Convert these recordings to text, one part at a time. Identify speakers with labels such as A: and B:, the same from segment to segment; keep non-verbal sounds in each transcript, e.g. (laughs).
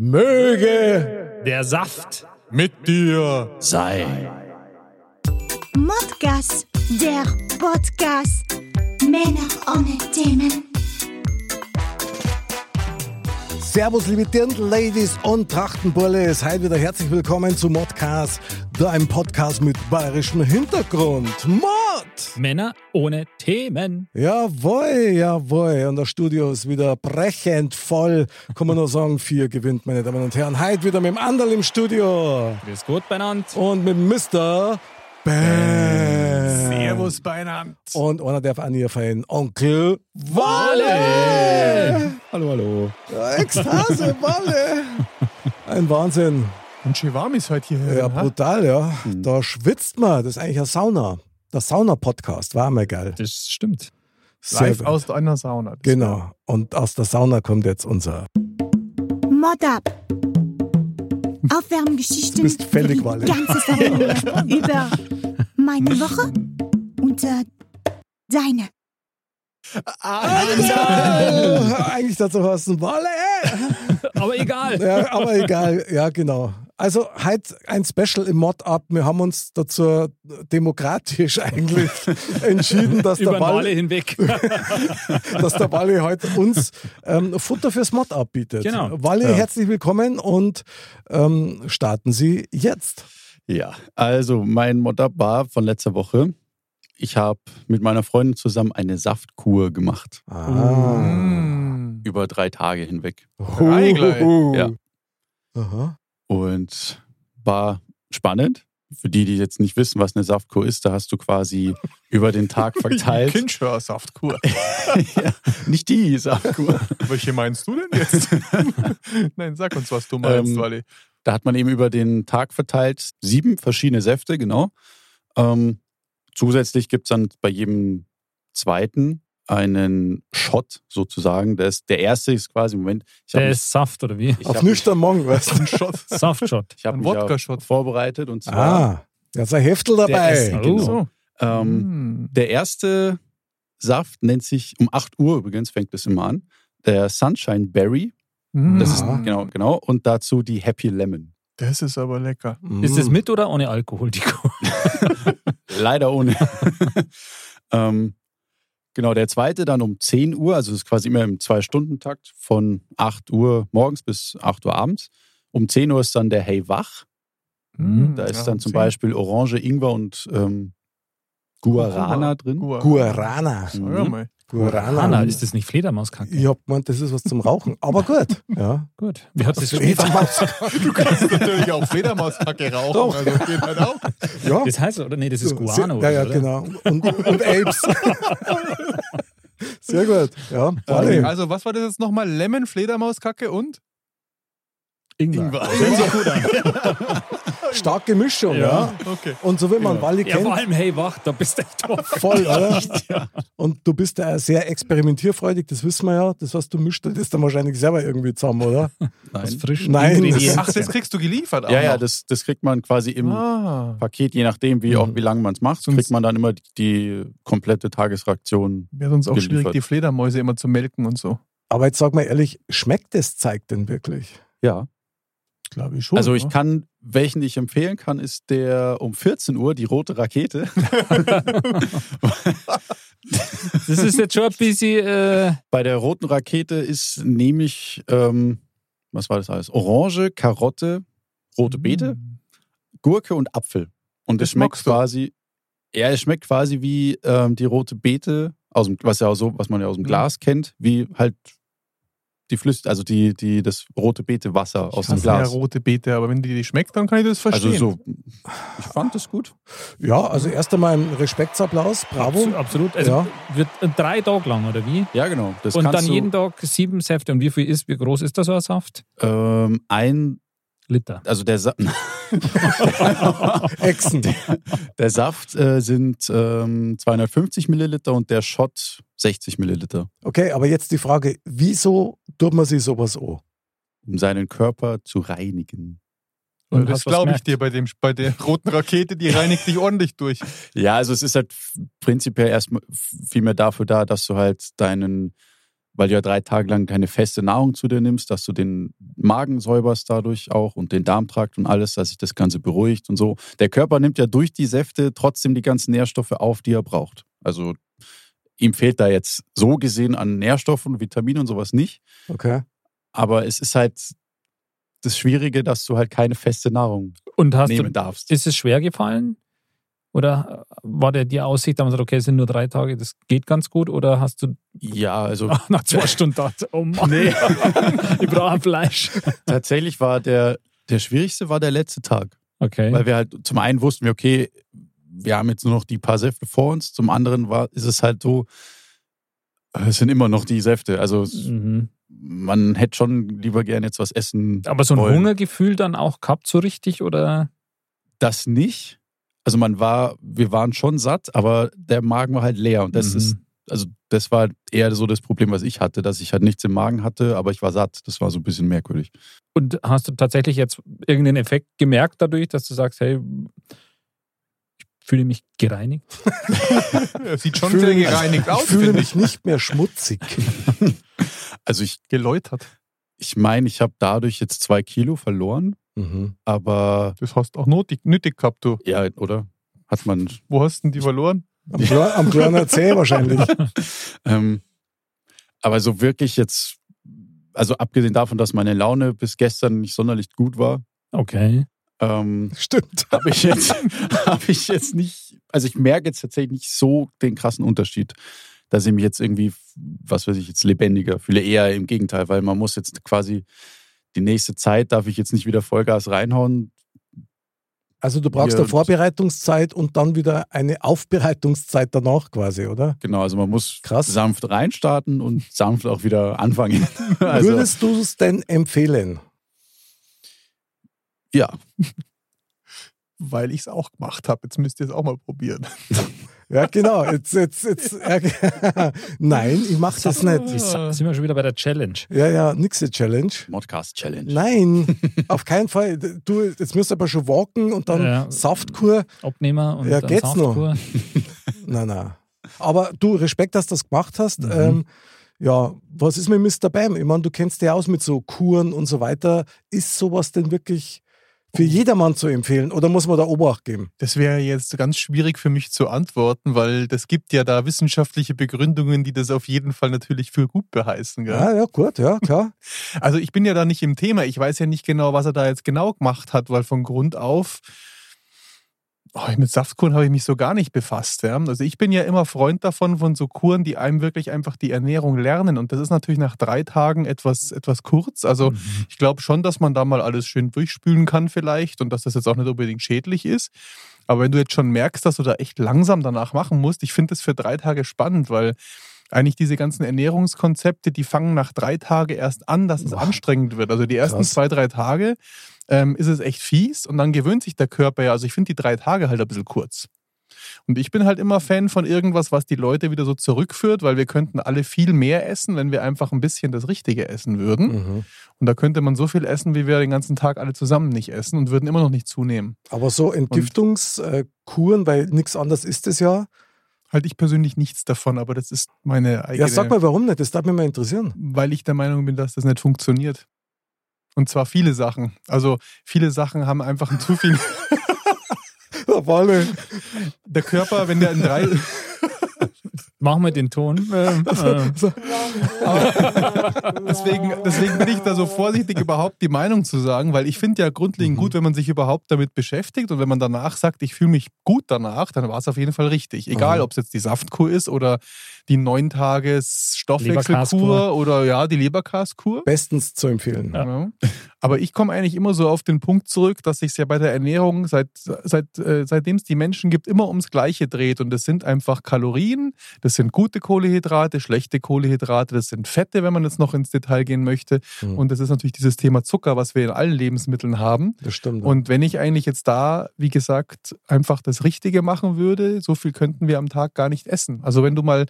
A: Möge
B: Der Saft.
A: mit dir
B: Sei.
C: Modcast, der Podcast. Männer ohne Themen.
A: Servus, liebe Dirndl-Ladies und Trachtenburles. Heute wieder herzlich willkommen zu Modcast, da einem Podcast mit bayerischem Hintergrund. Mod!
B: Männer ohne Themen.
A: Jawohl, jawohl. Und das Studio ist wieder brechend voll. Kann man nur sagen, vier gewinnt, meine Damen und Herren. Heute wieder mit dem Anderl im Studio.
B: Grüß Gott beieinander.
A: Und mit Mr. Bam.
D: Servus beieinander.
A: Und einer darf auch nie fein. Onkel Walle.
B: Hallo, hallo.
A: Ja, Ekstase, Walle. (laughs) Ein Wahnsinn.
D: Und schön warm ist heute hier.
A: Ja,
D: ha?
A: brutal, ja. Da schwitzt man. Das ist eigentlich eine Sauna. Der Sauna-Podcast war mal geil.
B: Das stimmt.
A: Sehr
D: Live
A: gut.
D: aus einer Sauna. Das
A: Genau. Und aus der Sauna kommt jetzt unser.
C: Mod up. Aufwärmgeschichten
A: Du bist
C: die
A: Walle.
C: ganze Familie (laughs) über meine Woche und äh, deine.
A: Ja, eigentlich dazu heißen Walle.
B: Aber egal.
A: Ja, aber egal. Ja, genau. Also heute ein Special im Mod-Up. Wir haben uns dazu demokratisch eigentlich entschieden, dass
B: Über
A: der
B: den Walle hinweg. (laughs)
A: dass der Walle heute uns ähm, Futter fürs Mod-Up bietet.
B: Genau.
A: Walle,
D: Ja.
A: herzlich willkommen und ähm, starten Sie jetzt.
E: Ja, also mein Motto war von letzter Woche. Ich habe mit meiner Freundin zusammen eine Saftkur gemacht.
A: Ah.
D: Mm.
E: Über drei Tage hinweg.
D: Drei gleich.
E: Ja.
A: Aha.
E: Und war spannend. Für die, die jetzt nicht wissen, was eine Saftkur ist, da hast du quasi (laughs) über den Tag verteilt.
D: Kinschhör-Saftkur. (laughs)
E: ja, nicht die Saftkur.
D: Welche meinst du denn jetzt? (laughs) Nein, sag uns, was du meinst,
E: Ähm,
D: Wally.
E: Da hat man eben über den Tag verteilt sieben verschiedene Säfte, genau. Ähm, zusätzlich gibt es dann bei jedem zweiten einen Shot sozusagen. Der, ist, der erste ist quasi, Moment, ich habe
B: Der
E: mich,
B: ist Saft, oder wie?
E: ich
A: Auf nüchtern Morgen, weißt du? (laughs)
D: Ein Shot.
B: Saftshot.
E: ich hab
D: ein
E: mich ja
D: Wodka-Shot.
E: vorbereitet und zwar
A: Ah, da ist ein Heftel
E: der
A: dabei.
E: ist,
B: Oh.
E: genau,
D: So.
E: ähm,
D: Mm.
E: der erste Saft nennt sich, um 8 Uhr übrigens fängt es immer an, der Sunshine Berry.
D: Mm.
E: Das ist,
A: Ah.
E: genau, genau. Und dazu die Happy Lemon.
D: Das ist aber lecker.
B: Ist das
A: Mm.
B: mit oder ohne Alkohol, die Kuh? (laughs) (laughs)
E: Leider ohne. (laughs) ähm, genau, der zweite dann um 10 Uhr, also das ist quasi immer im Zwei-Stunden-Takt von 8 Uhr morgens bis 8 Uhr abends. Um 10 Uhr ist dann der Hey Wach.
D: Mm.
E: Da ist
D: Ja,
E: dann zum
D: zehn.
E: Beispiel Orange, Ingwer und ähm, Guarana drin.
D: Guarana.
A: Guarana. Guarana.
B: Ist das nicht Fledermauskacke?
A: Ich hab gemeint, das ist was zum Rauchen. Aber gut. Ja.
B: Gut. Wie hat das
A: Fledermaus.
D: Du kannst natürlich auch Fledermauskacke rauchen.
A: Doch.
D: Also geht halt auch.
A: Ja.
B: Das heißt, oder? Nee, das ist Guano.
A: Ja, ja,
B: oder?
A: genau. Und, und Apes. Sehr gut. Ja. Wally.
D: Also, was war das jetzt nochmal? Lemon, Fledermauskacke und?
B: Ingwer.
D: Ingwer.
B: Hört sich gut an.
A: Starke Mischung, ja.
B: Ja.
D: Okay.
A: Und so wie man Wally
B: Ja, vor
A: kennt,
B: allem, hey, wach, da bist du echt
A: voll, (laughs) oder? Und du bist ja sehr experimentierfreudig, das wissen wir ja. Das heißt, du mischst das dann wahrscheinlich selber irgendwie zusammen, oder?
B: Aus (laughs)
E: Nein.
B: frischen
A: Nein.
D: Ach, das kriegst du geliefert auch
E: Ja, ja, das, das kriegt man quasi im
D: Ah.
E: Paket, je nachdem, wie, auch, wie lange man es macht,
D: Sonst-
E: kriegt man dann immer die, die komplette Tagesration.
D: Wäre sonst auch schwierig,
E: Geliefert.
D: die Fledermäuse immer zu melken und so.
A: Aber jetzt sag mal ehrlich, schmeckt das Zeug denn wirklich?
E: Ja.
D: Glaube ich schon.
E: Also ich
D: ne?
E: kann, welchen ich empfehlen kann, ist der um 14 Uhr, die rote Rakete. (laughs)
B: Das ist jetzt schon ein bisschen. Äh,
E: Bei der roten Rakete ist nämlich, ähm, was war das alles? Orange, Karotte, rote Beete, Gurke und Apfel. Und
D: Das
E: es schmeckt quasi, ja, es schmeckt quasi wie ähm, die rote Beete, aus dem, was, ja so, was man ja aus dem
D: Mhm.
E: Glas kennt, wie halt die Flüss, also die, die, das rote Beete-Wasser aus
D: Ich
E: dem
D: hasse ja
E: Glas.
D: rote Beete, aber wenn die die schmeckt, dann kann ich das verstehen.
E: Also so, ich fand das gut.
A: Ja, also erst einmal ein Respektsapplaus, bravo.
B: Abs- Absolut. Also
A: Ja.
B: wird drei Tage lang, oder wie?
E: Ja, genau. Das
B: Und dann
E: du,
B: jeden Tag sieben Säfte. Und wie viel ist, wie groß ist da so ein Saft?
E: ähm, ein,
B: Liter.
E: also der, Sa (laughs) (laughs)
A: Echsen.
E: der Saft äh, sind ähm, 250 Milliliter und der Shot 60 Milliliter,
A: Okay, aber jetzt die Frage, wieso tut man sich sowas an?
E: um seinen Körper zu reinigen.
B: Und
D: das glaube ich
B: gemerkt?
D: dir bei, dem, bei der roten Rakete, die reinigt dich ordentlich durch.
E: Ja, also es ist halt prinzipiell erstmal vielmehr dafür da, dass du halt deinen, weil du ja drei Tage lang keine feste Nahrung zu dir nimmst, dass du den Magen säuberst dadurch auch und den Darmtrakt und alles, dass sich das Ganze beruhigt und so. Der Körper nimmt ja durch die Säfte trotzdem die ganzen Nährstoffe auf, die er braucht. Also ihm fehlt da jetzt so gesehen an Nährstoffen, Vitaminen und sowas nicht.
A: Okay.
E: Aber es ist halt das Schwierige, dass du halt keine feste Nahrung
B: Und hast
E: nehmen
B: du,
E: darfst.
B: ist es schwer gefallen? Oder war der die Aussicht, da man sagt, okay, es sind nur drei Tage, das geht ganz gut? Oder hast du
E: Ja, also (laughs)
B: nach zwei Stunden gedacht, oh Mann,
E: Nee. (laughs)
B: ich brauche Fleisch?
E: tatsächlich war der, der schwierigste war der letzte Tag.
B: Okay.
E: Weil wir halt zum einen wussten wir, okay, wir haben jetzt nur noch die paar Säfte vor uns. Zum anderen war, ist es halt so, es sind immer noch die Säfte. Also
B: mhm.
E: man hätte schon lieber gerne jetzt was essen.
B: Aber so ein
E: wollen.
B: Hungergefühl dann auch gehabt, so richtig? Oder?
E: Das nicht. Also man war, wir waren schon satt, aber der Magen war halt leer. Und das
B: Mhm.
E: ist, also das war eher so das Problem, was ich hatte, dass ich halt nichts im Magen hatte, aber ich war satt. Das war so ein bisschen merkwürdig.
B: Und hast du tatsächlich jetzt irgendeinen Effekt gemerkt dadurch, dass du sagst, hey, ich fühle mich gereinigt? (laughs)
D: Er sieht schon
A: Ich fühle
D: sehr
A: mich-
D: gereinigt
A: Ich
D: aus,
A: fühle
D: finde
A: mich
D: ich.
A: nicht mehr schmutzig. (laughs)
E: Also ich,
D: Geläutert.
E: ich meine, ich habe dadurch jetzt zwei Kilo verloren,
A: Mhm.
E: aber
D: Das hast du auch nötig, nötig gehabt, du.
E: ja, oder? Hat man
D: Wo hast du denn die verloren?
A: Am, kleinen (laughs) Zeh wahrscheinlich. (laughs)
E: Ähm, aber so wirklich jetzt, also abgesehen davon, dass meine Laune bis gestern nicht sonderlich gut war,
B: Okay.
E: ähm,
A: Stimmt.
E: habe ich jetzt, (laughs) habe ich jetzt nicht, also ich merke jetzt tatsächlich nicht so den krassen Unterschied, dass ich mich jetzt irgendwie, was weiß ich, jetzt lebendiger fühle. Eher im Gegenteil, weil man muss jetzt quasi die nächste Zeit darf ich jetzt nicht wieder Vollgas reinhauen.
A: Also du brauchst eine Vorbereitungszeit und dann wieder eine Aufbereitungszeit danach quasi, oder?
E: Genau, also man muss
A: Krass.
E: sanft reinstarten und sanft auch wieder anfangen. (laughs) Also,
A: Würdest du es denn empfehlen?
E: ja, (laughs)
D: Weil ich es auch gemacht habe. Jetzt müsst ihr es auch mal probieren. (laughs)
A: Ja, genau. Jetzt, jetzt, jetzt, ja, (laughs) Nein, ich mache das nicht.
B: Sa- sind wir schon wieder bei der Challenge.
A: Ja, ja, nix die Challenge.
E: Modcast Challenge.
A: Nein, auf keinen Fall. Du, jetzt musst du aber schon walken und dann
B: Ja.
A: Saftkur.
B: Abnehmer und
A: Ja,
B: dann
A: geht's noch?
B: Saftkur. (laughs)
A: Nein, nein. Aber du, Respekt, dass du das gemacht hast.
B: Mhm.
A: Ähm, ja, was ist mit Mr. Bam? Ich meine, du kennst dich aus mit so Kuren und so weiter. Ist sowas denn wirklich für jedermann zu empfehlen oder muss man da Obacht geben?
D: Das wäre jetzt ganz schwierig für mich zu antworten, weil das gibt ja da wissenschaftliche Begründungen, die das auf jeden Fall natürlich für gut beheißen. Gell?
A: Ja, ja, gut, ja, klar. (laughs)
D: Also ich bin ja da nicht im Thema. Ich weiß ja nicht genau, was er da jetzt genau gemacht hat, weil von Grund auf oh, mit Saftkuren habe ich mich so gar nicht befasst. Ja? Also ich bin ja immer Freund davon, von so Kuren, die einem wirklich einfach die Ernährung lernen. Und das ist natürlich nach drei Tagen etwas, etwas kurz. Also ich glaube schon, dass man da mal alles schön durchspülen kann vielleicht und dass das jetzt auch nicht unbedingt schädlich ist. Aber wenn du jetzt schon merkst, dass du da echt langsam danach machen musst, ich finde das für drei Tage spannend, weil eigentlich diese ganzen Ernährungskonzepte, die fangen nach drei Tagen erst an, dass es
A: Boah.
D: anstrengend wird. Also die ersten
A: Krass.
D: zwei, drei Tage ähm, ist es echt fies und dann gewöhnt sich der Körper ja. Also ich finde die drei Tage halt ein bisschen kurz. Und ich bin halt immer Fan von irgendwas, was die Leute wieder so zurückführt, weil wir könnten alle viel mehr essen, wenn wir einfach ein bisschen das Richtige essen würden.
A: Mhm.
D: Und da könnte man so viel essen, wie wir den ganzen Tag alle zusammen nicht essen und würden immer noch nicht zunehmen.
A: Aber so Entgiftungskuren, weil nichts anderes ist es ja.
D: Halte ich persönlich nichts davon, aber das ist meine eigene...
A: Ja, sag mal, warum nicht? Das darf mich mal interessieren.
D: weil ich der Meinung bin, dass das nicht funktioniert. Und zwar viele Sachen. Also viele Sachen haben einfach ein zu viel. (laughs) Der Körper, wenn der in drei. (laughs)
B: Machen wir den Ton. (laughs) Ähm, äh, (laughs) (laughs)
D: Deswegen, deswegen bin ich da so vorsichtig, überhaupt die Meinung zu sagen, weil ich finde ja grundlegend
A: Mhm.
D: gut, wenn man sich überhaupt damit beschäftigt und wenn man danach sagt, ich fühle mich gut danach, dann war es auf jeden Fall richtig. Egal,
A: Mhm.
D: ob es jetzt die Saftkur ist oder die neun Tages. Stoffwechselkur oder ja, die Leberkaskur.
A: Bestens zu empfehlen.
B: Ja.
D: Ja. Aber ich komme eigentlich immer so auf den Punkt zurück, dass sich ja bei der Ernährung, seit, seit, äh, seitdem es die Menschen gibt, immer ums Gleiche dreht. Und das sind einfach Kalorien, das sind gute Kohlehydrate, schlechte Kohlehydrate, das sind Fette, wenn man jetzt noch ins Detail gehen möchte.
A: Mhm.
D: Und das ist natürlich dieses Thema Zucker, was wir in allen Lebensmitteln haben.
A: Das stimmt.
D: Und wenn ich eigentlich jetzt da, wie gesagt, einfach das Richtige machen würde, so viel könnten wir am Tag gar nicht essen. Also wenn du mal,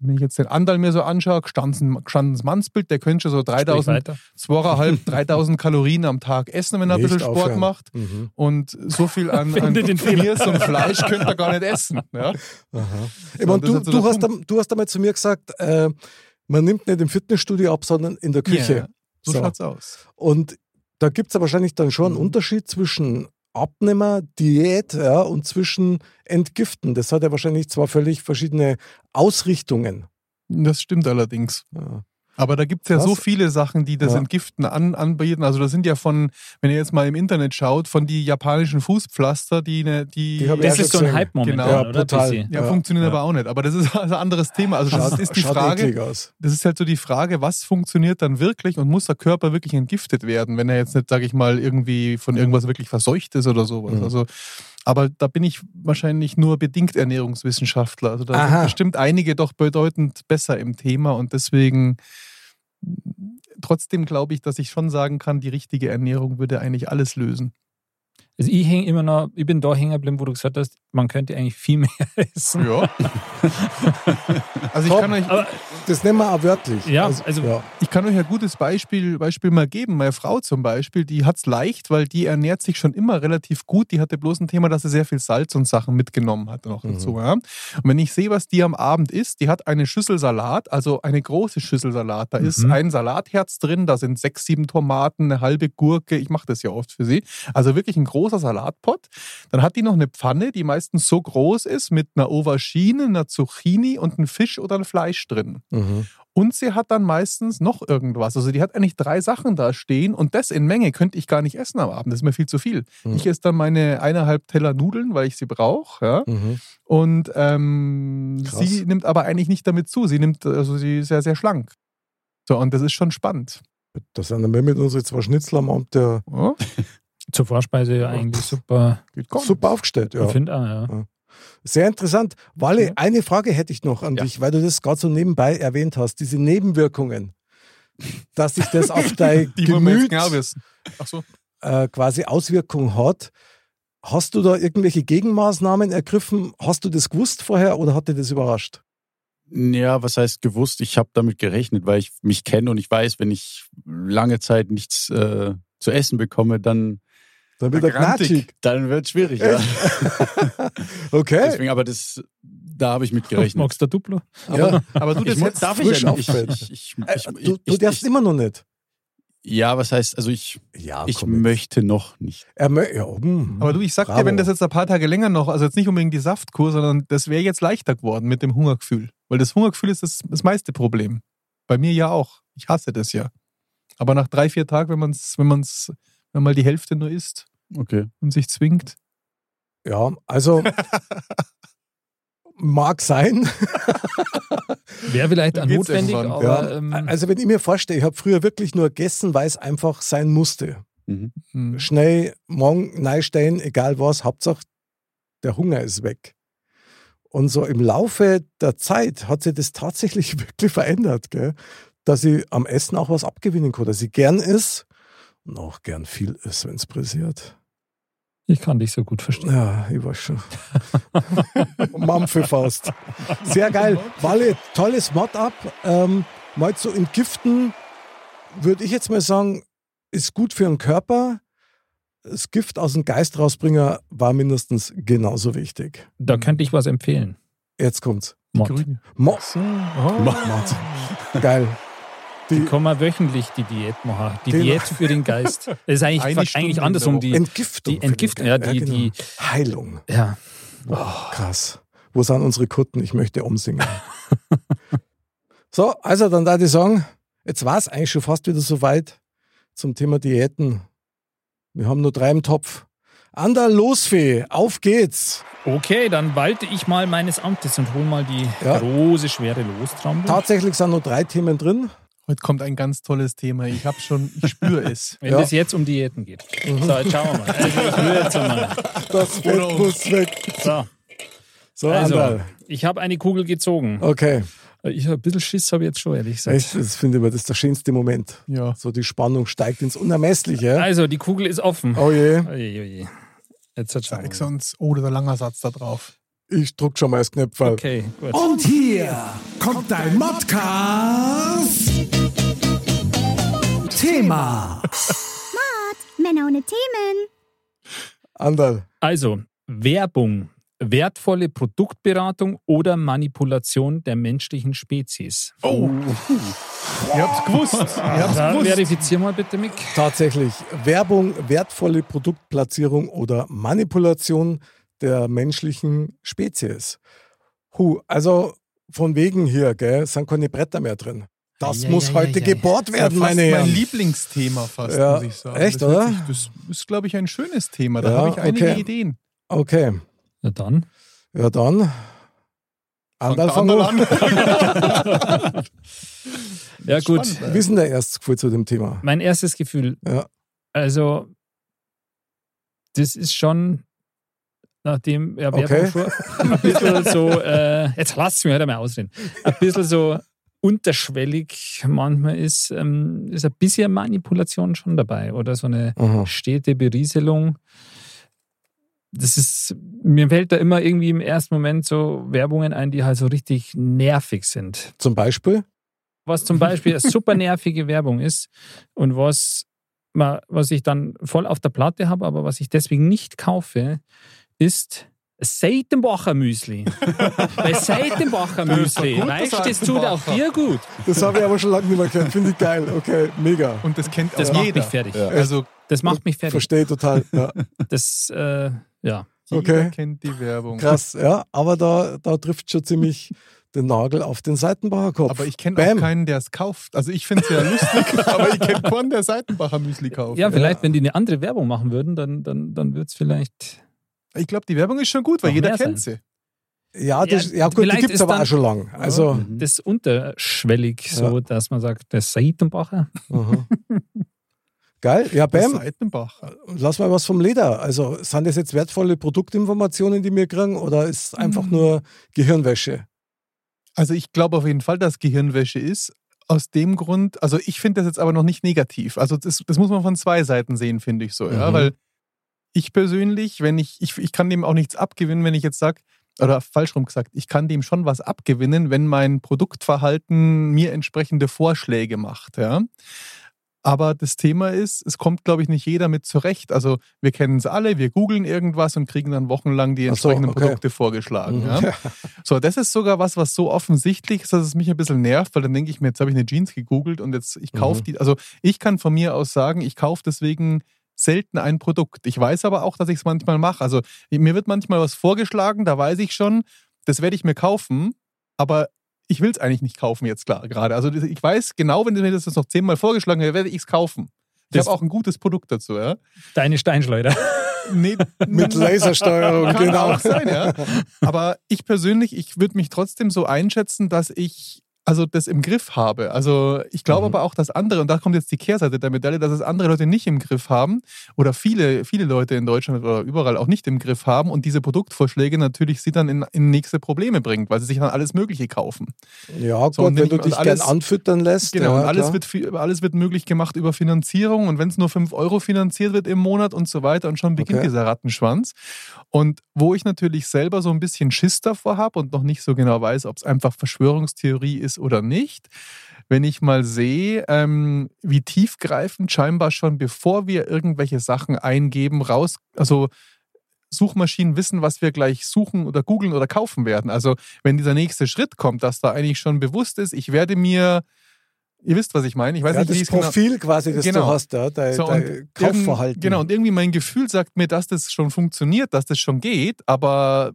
D: wenn ich jetzt den Andal mir so anschaue, gestandenes Mannsbild, der könnte schon so
B: Sprich
D: 3000,
B: weiter.
D: 2.500, 3000 3000 Kalorien am Tag essen, wenn er ein
A: Nicht
D: bisschen Sport
A: aufhören.
D: macht.
A: Mhm.
D: Und so viel an, (laughs) an. Gemüse und Fleisch könnte er gar nicht essen. Ja?
A: Aha.
D: So,
A: meine, du,
D: so
A: du, hast, am- du hast einmal zu mir gesagt, äh, man nimmt nicht im Fitnessstudio ab, sondern in der Küche.
D: Ja, so,
A: So.
D: schaut's aus.
A: Und da gibt es ja wahrscheinlich dann schon einen
D: Mhm.
A: Unterschied zwischen Abnehmer, Diät ja, und zwischen Entgiften. Das hat ja wahrscheinlich zwei völlig verschiedene Ausrichtungen.
D: Das stimmt allerdings.
A: Ja.
D: Aber da gibt es ja
A: Krass.
D: so viele Sachen, die das
A: Ja.
D: Entgiften an, anbieten. Also das sind ja von, wenn ihr jetzt mal im Internet schaut, von die japanischen Fußpflaster, die, ne, die,
A: Die
B: Das
A: ja
B: ist so ein
A: gesehen.
B: Hype momentan,
D: Genau.
B: oder?
A: brutal.
D: Ja,
A: Ja.
D: funktionieren
B: Ja.
D: aber auch nicht. Aber das ist also (laughs) ein anderes Thema. Also das
A: Schaut,
D: ist die Frage, das ist halt so die Frage, was funktioniert dann wirklich und muss der Körper wirklich entgiftet werden, wenn er jetzt nicht, sage ich mal, irgendwie von irgendwas wirklich verseucht ist oder sowas.
A: Mhm.
D: Also, aber da bin ich wahrscheinlich nur bedingt Ernährungswissenschaftler. Also da
A: Aha.
D: sind bestimmt einige doch bedeutend besser im Thema und deswegen trotzdem glaube ich, dass ich schon sagen kann, die richtige Ernährung würde eigentlich alles lösen.
B: Also ich häng immer noch, ich bin da hängen geblieben, wo du gesagt hast, man könnte eigentlich viel mehr (laughs) essen.
D: Ja. also ich kann euch,
A: Das nehmen wir auch wörtlich.
B: Ja, also-
A: ja.
D: Ich kann euch ein gutes Beispiel, Beispiel mal geben. Meine Frau zum Beispiel, die hat es leicht, weil die ernährt sich schon immer relativ gut. Die hatte bloß ein Thema, dass sie sehr viel Salz und Sachen mitgenommen hat noch
A: Mhm.
D: dazu. Ja? Und wenn ich sehe, was die am Abend isst, die hat eine Schüssel Salat, also eine große Schüssel Salat. Da ist
B: Mhm.
D: ein Salatherz drin, da sind sechs, sieben Tomaten, eine halbe Gurke. Ich mache das ja oft für sie. Also wirklich ein großer Salatpot. Dann hat die noch eine Pfanne, die meistens so groß ist, mit einer Aubergine, einer Zucchini und einem Fisch oder ein Fleisch drin.
A: Mhm.
D: Und sie hat dann meistens noch irgendwas. Also die hat eigentlich drei Sachen da stehen und das in Menge könnte ich gar nicht essen am Abend. Das ist mir viel zu viel.
A: Mhm.
D: Ich esse dann meine eineinhalb Teller Nudeln, weil ich sie brauche. Ja?
A: Mhm.
D: Und ähm, sie nimmt aber eigentlich nicht damit zu. Sie nimmt, also sie ist sehr, sehr schlank. So, und das ist schon spannend.
A: Das sind wir mit unseren zwei Schnitzel am Abend ja
D: Ja?
B: Zur Vorspeise ja eigentlich super.
A: Super aufgestellt. Ja.
B: Ich finde auch, ja.
A: Sehr interessant. Walle,
D: Ja.
A: eine Frage hätte ich noch an
E: Ja.
A: dich, weil du das gerade so nebenbei erwähnt hast. Diese Nebenwirkungen, dass sich das auf (laughs) dein
D: Die
A: Gemüt
D: genau wissen. Ach so.
A: äh, quasi Auswirkungen hat. Hast du da irgendwelche Gegenmaßnahmen ergriffen? Hast du das gewusst vorher oder hat dir das überrascht?
E: Ja, was heißt gewusst? Ich habe damit gerechnet, weil ich mich kenne und ich weiß, wenn ich lange Zeit nichts äh, zu essen bekomme, dann,
A: Dann wird er knatschig.
E: dann wird es schwierig. Ja. (laughs)
A: Okay.
E: Deswegen, aber das, da habe ich mit gerechnet.
B: Magst du Duplo?
A: Ja.
D: Aber du,
E: Ich
D: das
E: muss,
D: jetzt
E: darf ich ja nicht.
A: auffällt.
E: Ich, ich,
A: Äh,
E: ich,
A: du
E: ich,
A: du darfst
E: ich,
A: immer noch nicht.
E: Ja, was heißt, also ich,
A: Ja,
E: ich
A: jetzt.
E: möchte noch nicht.
A: Er mö ja, hm.
D: Aber du, ich sag dir,
A: Bravo.
D: wenn das jetzt ein paar Tage länger noch, also jetzt nicht unbedingt die Saftkur, sondern das wäre jetzt leichter geworden mit dem Hungergefühl. Weil das Hungergefühl ist das, das meiste Problem. Bei mir ja auch. Ich hasse das ja. Aber nach drei, vier Tagen, wenn man es, wenn man's, wenn man mal die Hälfte nur isst
E: Okay.
D: und sich zwingt.
A: ja, also (laughs) mag sein.
B: Wäre vielleicht auch notwendig, aber
A: Ja.
B: ähm,
A: Also wenn ich mir vorstelle, ich habe früher wirklich nur gegessen, weil es einfach sein musste.
E: Mhm.
D: Hm.
A: Schnell morgen neinstellen, egal was, Hauptsache der Hunger ist weg. Und so im Laufe der Zeit hat sich das tatsächlich (laughs) wirklich verändert, gell? dass ich am Essen auch was abgewinnen kann, dass ich gern ist und auch gern viel ist, wenn es pressiert.
B: ich kann dich so gut verstehen.
A: Ja, ich weiß schon. (laughs) Mampfelfaust. Sehr geil. Walle, tolles Mod-up. Ähm, mal zu entgiften, würde ich jetzt mal sagen, ist gut für den Körper. Das Gift aus dem Geist rausbringen war mindestens genauso wichtig.
B: Da könnte ich was empfehlen.
A: Jetzt kommt's.
B: Mod.
D: Grüne.
A: Mo
D: So. Oh.
A: Mod. Geil.
B: Die
A: Die
B: man wöchentlich die Diät machen. Die
A: Genau.
B: Diät für den Geist. Das ist eigentlich, eigentlich
D: Stunde
B: andersrum. Die,
A: Entgiftung.
B: die Entgiftung, ja, die,
A: genau.
B: die,
A: Heilung.
B: ja.
A: Oh, krass. Wo sind unsere Kutten? Ich möchte umsingen. (laughs) so, also dann da die sagen, jetzt war es eigentlich schon fast wieder soweit zum Thema Diäten. Wir haben nur drei im Topf. Andal Losfee, auf geht's.
B: Okay, dann walte ich mal meines Amtes und hol mal die
A: Ja.
B: große, schwere Lostrommel.
A: Tatsächlich sind nur drei Themen drin.
D: Heute kommt ein ganz tolles Thema. Ich habe schon, ich spüre (laughs) es.
B: Wenn
A: Ja.
B: es jetzt um Diäten geht. So, jetzt schauen wir mal. Also ich will jetzt mal.
A: Das Fett
D: Genau.
A: muss weg.
B: So,
A: So,
B: also,
A: Andal.
B: ich habe eine Kugel gezogen.
A: Okay.
B: Ich habe ein bisschen Schiss, habe ich jetzt schon, ehrlich gesagt.
A: Echt, das finde ich, das ist der schönste Moment.
D: Ja.
A: So die Spannung steigt ins Unermessliche.
B: Also, die Kugel ist offen.
A: Oh je,
B: Oje, oje. Jetzt hat
D: Zeig uns. Oh, da ist ein langer Satz da drauf.
A: ich druck schon mal das Knöpfel.
B: Okay, gut.
F: Und hier kommt dein Modcast. Thema.
C: Männer ohne Themen.
A: Andal.
B: Also, Werbung. Wertvolle Produktberatung oder Manipulation der menschlichen Spezies.
D: Oh. Ihr habt's gewusst. (laughs) Ihr habt's
B: Da
D: gewusst.
B: verifizier mal bitte, Mick.
A: Tatsächlich. Werbung, wertvolle Produktplatzierung oder Manipulation der menschlichen Spezies. Hu, also von wegen hier, gell, sind keine Bretter mehr drin. Das
B: Ja,
A: muss
B: ja,
A: heute
B: ja, ja.
A: gebohrt
D: Das ist
A: werden,
D: ja
A: meine
D: mein
A: Herren.
D: Lieblingsthema fast,
A: Ja,
D: muss ich sagen.
A: echt,
D: das
A: oder?
D: Sich, das ist, glaube ich, ein schönes Thema. Da
A: Ja,
D: habe ich einige
A: okay.
D: Ideen.
A: Okay,
B: Na dann.
A: ja dann. Andal, fang an. (laughs)
B: Ja, gut.
D: Spannend,
A: Wie ist denn der erste Gefühl zu dem Thema?
B: Mein erstes Gefühl.
A: Ja.
B: Also, das ist schon, nachdem ja, Werbung
A: Okay.
B: schon ein bisschen so, äh, jetzt lasst mich halt einmal ausreden, ein bisschen so unterschwellig manchmal ist, ähm, ist ein bisschen Manipulation schon dabei oder so eine
A: Aha.
B: stete Berieselung. Das ist, mir fällt da immer irgendwie im ersten Moment so Werbungen ein, die halt so richtig nervig sind
A: Zum Beispiel?
B: was zum Beispiel eine super nervige Werbung ist und was, was ich dann voll auf der Platte habe, aber was ich deswegen nicht kaufe, ist Seitenbacher Müsli. Bei Seitenbacher Müsli,
D: gut,
B: weißt du,
D: das
B: tut auch dir gut.
A: Das habe ich aber schon lange nicht mehr gehört. Finde ich geil. Okay, mega.
D: Und das kennt
B: Das macht
D: jeder.
B: mich fertig.
D: Also,
B: Das macht mich fertig.
A: Verstehe total. Ja.
B: Das, äh, ja.
D: jeder
A: Okay.
D: kennt die Werbung.
A: Krass, ja. Aber da, da trifft schon ziemlich den Nagel auf den Seitenbacher Kopf.
D: Aber ich kenne auch keinen, der es kauft. Also ich finde es ja lustig, (laughs) aber ich kenne keinen, der Seitenbacher Müsli kauft.
B: Ja, vielleicht, wenn die eine andere Werbung machen würden, dann, dann, dann wird es vielleicht.
D: Ich glaube, die Werbung ist schon gut, weil
B: Noch
D: jeder kennt
B: sein.
D: sie.
A: Ja, das,
B: Ja,
A: ja, gut, die gibt es
B: ist
A: aber auch schon lang. Also,
E: Mhm.
B: Das unterschwellig, so dass man sagt, der Seitenbacher. (laughs)
A: geil. Ja, Bam,
D: Seitenbacher.
A: lass mal was vom Leder. Also, sind das jetzt wertvolle Produktinformationen, die wir kriegen, oder ist es einfach
D: Mhm.
A: nur Gehirnwäsche?
D: Also ich glaube auf jeden Fall, dass Gehirnwäsche ist. Aus dem Grund, also ich finde das jetzt aber noch nicht negativ. Also das, das muss man von zwei Seiten sehen, finde ich so. Ja?
A: Mhm.
D: Weil ich persönlich, wenn ich, ich, ich kann dem auch nichts abgewinnen, wenn ich jetzt sage, oder falsch rum gesagt, ich kann dem schon was abgewinnen, wenn mein Produktverhalten mir entsprechende Vorschläge macht. Ja? Aber das Thema ist, es kommt, glaube ich, nicht jeder mit zurecht. Also wir kennen es alle, wir googeln irgendwas und kriegen dann wochenlang die
A: Ach so,
D: entsprechenden
A: okay.
D: Produkte vorgeschlagen.
A: Mhm.
D: Ja? So, das ist sogar was, was so offensichtlich ist, dass es mich ein bisschen nervt, weil dann denke ich mir, jetzt habe ich eine Jeans gegoogelt und jetzt, ich kaufe
A: Mhm.
D: die. Also ich kann von mir aus sagen, ich kaufe deswegen selten ein Produkt. Ich weiß aber auch, dass ich es manchmal mache. Also mir wird manchmal was vorgeschlagen, da weiß ich schon, das werde ich mir kaufen, aber ich will es eigentlich nicht kaufen jetzt klar gerade. Also ich weiß genau, wenn mir das jetzt noch zehnmal vorgeschlagen wird, werde ich es kaufen. Ich habe auch ein gutes Produkt dazu, ja.
B: Deine Steinschleuder. (laughs)
D: Nee,
A: Mit Lasersteuerung,
D: kann
A: genau.
D: auch sein, ja. Aber ich persönlich, ich würde mich trotzdem so einschätzen, dass ich also das im Griff habe. Also ich glaube
A: Mhm.
D: aber auch, dass andere, und da kommt jetzt die Kehrseite der Medaille, dass es andere Leute nicht im Griff haben oder viele, viele Leute in Deutschland oder überall auch nicht im Griff haben und diese Produktvorschläge natürlich sie dann in, in nächste Probleme bringt, weil sie sich dann alles Mögliche kaufen.
A: Ja,
D: So, und
A: wenn du
D: ich-
A: dich
D: alles-
A: gern anfüttern lässt.
D: Genau,
A: ja,
D: und alles wird, alles wird möglich gemacht über Finanzierung und wenn es nur 5 Euro finanziert wird im Monat und so weiter und schon beginnt
A: Okay.
D: dieser Rattenschwanz. Und wo ich natürlich selber so ein bisschen Schiss davor habe und noch nicht so genau weiß, ob es einfach Verschwörungstheorie ist oder nicht, wenn ich mal sehe, ähm, wie tiefgreifend scheinbar schon bevor wir irgendwelche Sachen eingeben, raus, also Suchmaschinen wissen, was wir gleich suchen oder googeln oder kaufen werden. Also wenn dieser nächste Schritt kommt, dass da eigentlich schon bewusst ist, ich werde mir, ihr wisst, was ich meine, ich weiß
A: ja,
D: nicht, wie
A: das
D: es genau.
A: Profil quasi, das
D: Genau.
A: du hast, ja, dein,
D: So,
A: dein Kaufverhalten.
D: Genau, und irgendwie mein Gefühl sagt mir, dass das schon funktioniert, dass das schon geht, aber